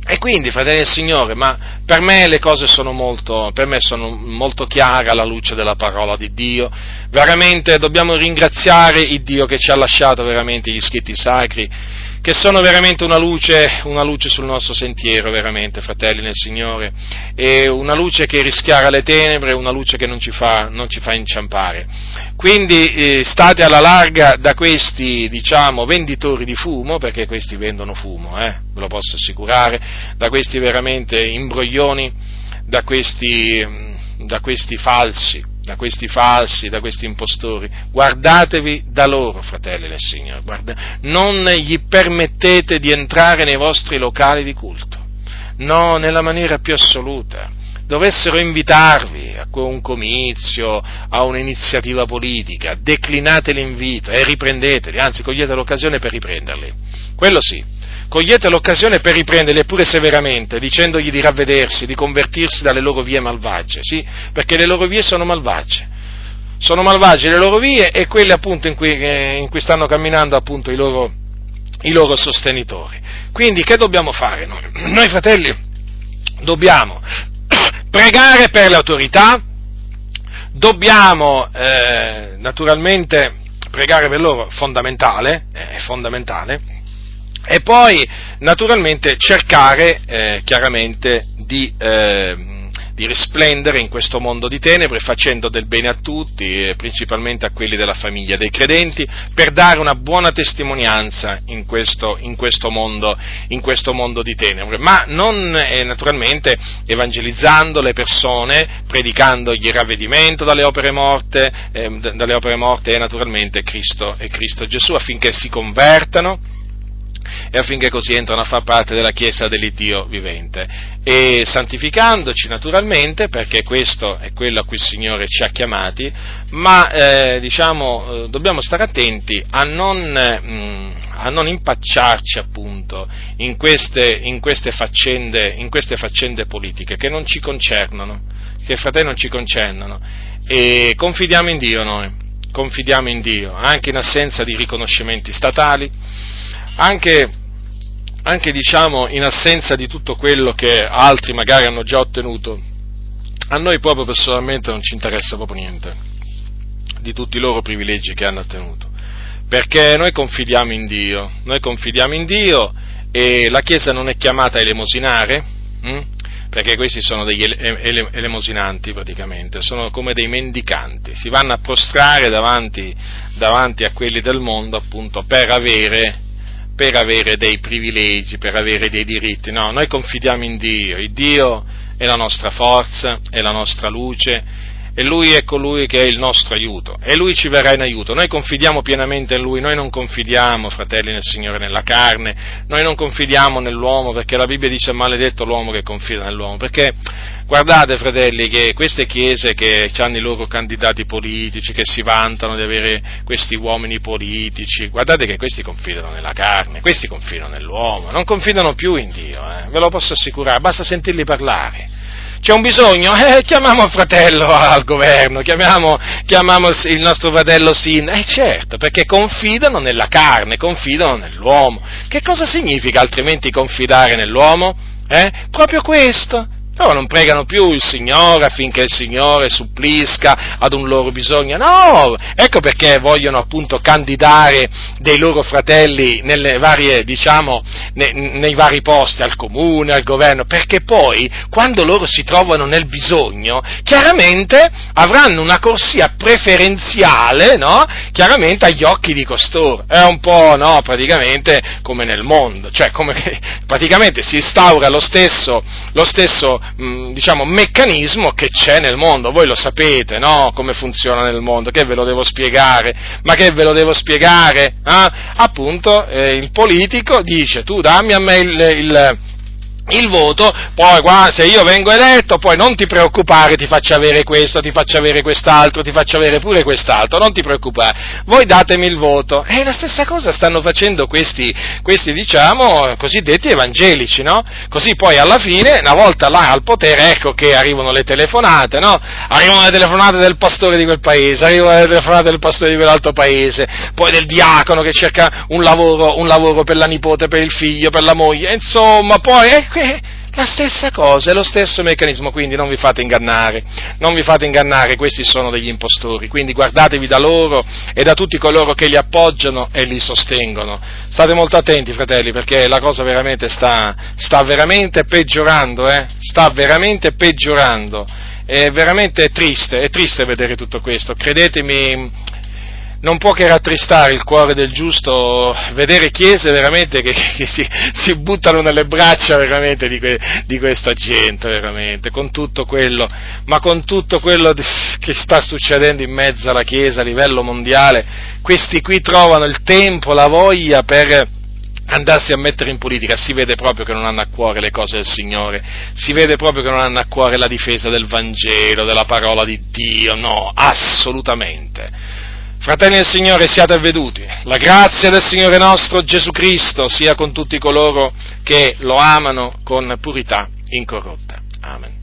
E quindi, fratelli del Signore, ma per me le cose sono molto, sono molto chiare alla luce della parola di Dio. Veramente dobbiamo ringraziare il Dio che ci ha lasciato veramente gli scritti sacri, che sono veramente una luce, una luce sul nostro sentiero, veramente, fratelli nel Signore, e una luce che rischiara le tenebre, una luce che non ci fa, non ci fa inciampare. Quindi eh, state alla larga da questi, diciamo, venditori di fumo, perché questi vendono fumo, eh, ve lo posso assicurare, da questi veramente imbroglioni, da questi, da questi falsi, da questi falsi, da questi impostori. Guardatevi da loro, fratelli del Signore. Guarda, non gli permettete di entrare nei vostri locali di culto. No, nella maniera più assoluta. Dovessero invitarvi a un comizio, a un'iniziativa politica, declinate l'invito e riprendeteli, anzi cogliete l'occasione per riprenderli. Quello sì, cogliete l'occasione per riprenderli eppure severamente, dicendogli di ravvedersi, di convertirsi dalle loro vie malvagie, sì? Perché le loro vie sono malvagie. Sono malvagie le loro vie e quelle appunto in cui, eh, in cui stanno camminando appunto i loro, i loro sostenitori. Quindi che dobbiamo fare noi? (clears throat) Noi fratelli dobbiamo (clears throat) pregare per le autorità, dobbiamo eh, naturalmente pregare per loro, fondamentale, è fondamentale, e poi naturalmente cercare eh, chiaramente di, eh, di, risplendere in questo mondo di tenebre facendo del bene a tutti, eh, principalmente a quelli della famiglia dei credenti, per dare una buona testimonianza in questo, in questo, mondo, in questo mondo, di tenebre, ma non eh, naturalmente evangelizzando le persone, predicandogli il ravvedimento dalle opere morte, ehm, dalle opere morte e naturalmente Cristo e Cristo Gesù affinché si convertano e affinché così entrano a far parte della Chiesa dell'Iddio vivente. E santificandoci naturalmente perché questo è quello a cui il Signore ci ha chiamati, ma eh, diciamo eh, dobbiamo stare attenti a non, mh, mm, a non impacciarci appunto in queste, in, queste faccende, in queste faccende politiche che non ci concernono, che fratelli non ci concernono e confidiamo in Dio noi, confidiamo in Dio anche in assenza di riconoscimenti statali anche, anche diciamo, in assenza di tutto quello che altri magari hanno già ottenuto, a noi proprio personalmente non ci interessa proprio niente di tutti i loro privilegi che hanno ottenuto, perché noi confidiamo in Dio, noi confidiamo in Dio e la Chiesa non è chiamata a elemosinare, hm? perché questi sono degli ele- elemosinanti praticamente, sono come dei mendicanti, si vanno a prostrare davanti, davanti a quelli del mondo appunto per avere per avere dei privilegi, per avere dei diritti, no, noi confidiamo in Dio, il Dio è la nostra forza, è la nostra luce, e Lui è colui che è il nostro aiuto. E Lui ci verrà in aiuto. Noi confidiamo pienamente in Lui, noi non confidiamo, fratelli nel Signore, nella carne, noi non confidiamo nell'uomo perché la Bibbia dice maledetto l'uomo che confida nell'uomo, perché guardate fratelli che queste chiese che hanno i loro candidati politici, che si vantano di avere questi uomini politici, guardate che questi confidano nella carne, questi confidano nell'uomo, non confidano più in Dio, eh, ve lo posso assicurare, basta sentirli parlare c'è un bisogno? (laughs) Eh, chiamiamo il fratello al governo, chiamiamo, chiamiamo il nostro fratello Sin. Eh certo, perché confidano nella carne, confidano nell'uomo. Che cosa significa altrimenti confidare nell'uomo? Eh? Proprio questo, loro non pregano più il Signore affinché il Signore supplisca ad un loro bisogno, no, ecco perché vogliono appunto candidare dei loro fratelli nelle varie, diciamo, nei, nei vari posti, al comune, al governo, perché poi quando loro si trovano nel bisogno, chiaramente avranno una corsia preferenziale, no? Chiaramente agli occhi di costoro. È un po', no, praticamente come nel mondo, cioè come (laughs) praticamente si instaura lo stesso, lo stesso diciamo, meccanismo che c'è nel mondo. Voi lo sapete, no? Come funziona nel mondo. Che ve lo devo spiegare? Ma che ve lo devo spiegare? Eh? Appunto, eh, il politico dice, tu dammi a me il, il il voto, poi qua, se io vengo eletto, poi non ti preoccupare, ti faccio avere questo, ti faccio avere quest'altro, ti faccio avere pure quest'altro, non ti preoccupare, voi datemi il voto. E la stessa cosa stanno facendo questi, questi diciamo, cosiddetti evangelici, no? Così poi alla fine, una volta là al potere, ecco che arrivano le telefonate, no? Arrivano le telefonate del pastore di quel paese, arrivano le telefonate del pastore di quell'altro paese, poi del diacono che cerca un lavoro, un lavoro per la nipote, per il figlio, per la moglie, insomma, poi, ecco, La stessa cosa, è lo stesso meccanismo, quindi non vi fate ingannare, non vi fate ingannare, questi sono degli impostori, quindi guardatevi da loro e da tutti coloro che li appoggiano e li sostengono. State molto attenti, fratelli, perché la cosa veramente sta, sta veramente peggiorando, eh? sta veramente peggiorando. È veramente triste, è triste vedere tutto questo, credetemi, non può che rattristare il cuore del giusto vedere chiese veramente che, (laughs) che si, si, buttano nelle braccia veramente di, que, di, questa gente, veramente, con tutto quello, ma con tutto quello che sta succedendo in mezzo alla chiesa a livello mondiale, questi qui trovano il tempo, la voglia per andarsi a mettere in politica, si vede proprio che non hanno a cuore le cose del Signore, si vede proprio che non hanno a cuore la difesa del Vangelo, della parola di Dio, no, assolutamente Fratelli del Signore, siate avveduti. La grazia del Signore nostro Gesù Cristo sia con tutti coloro che lo amano con purità incorrotta. Amen.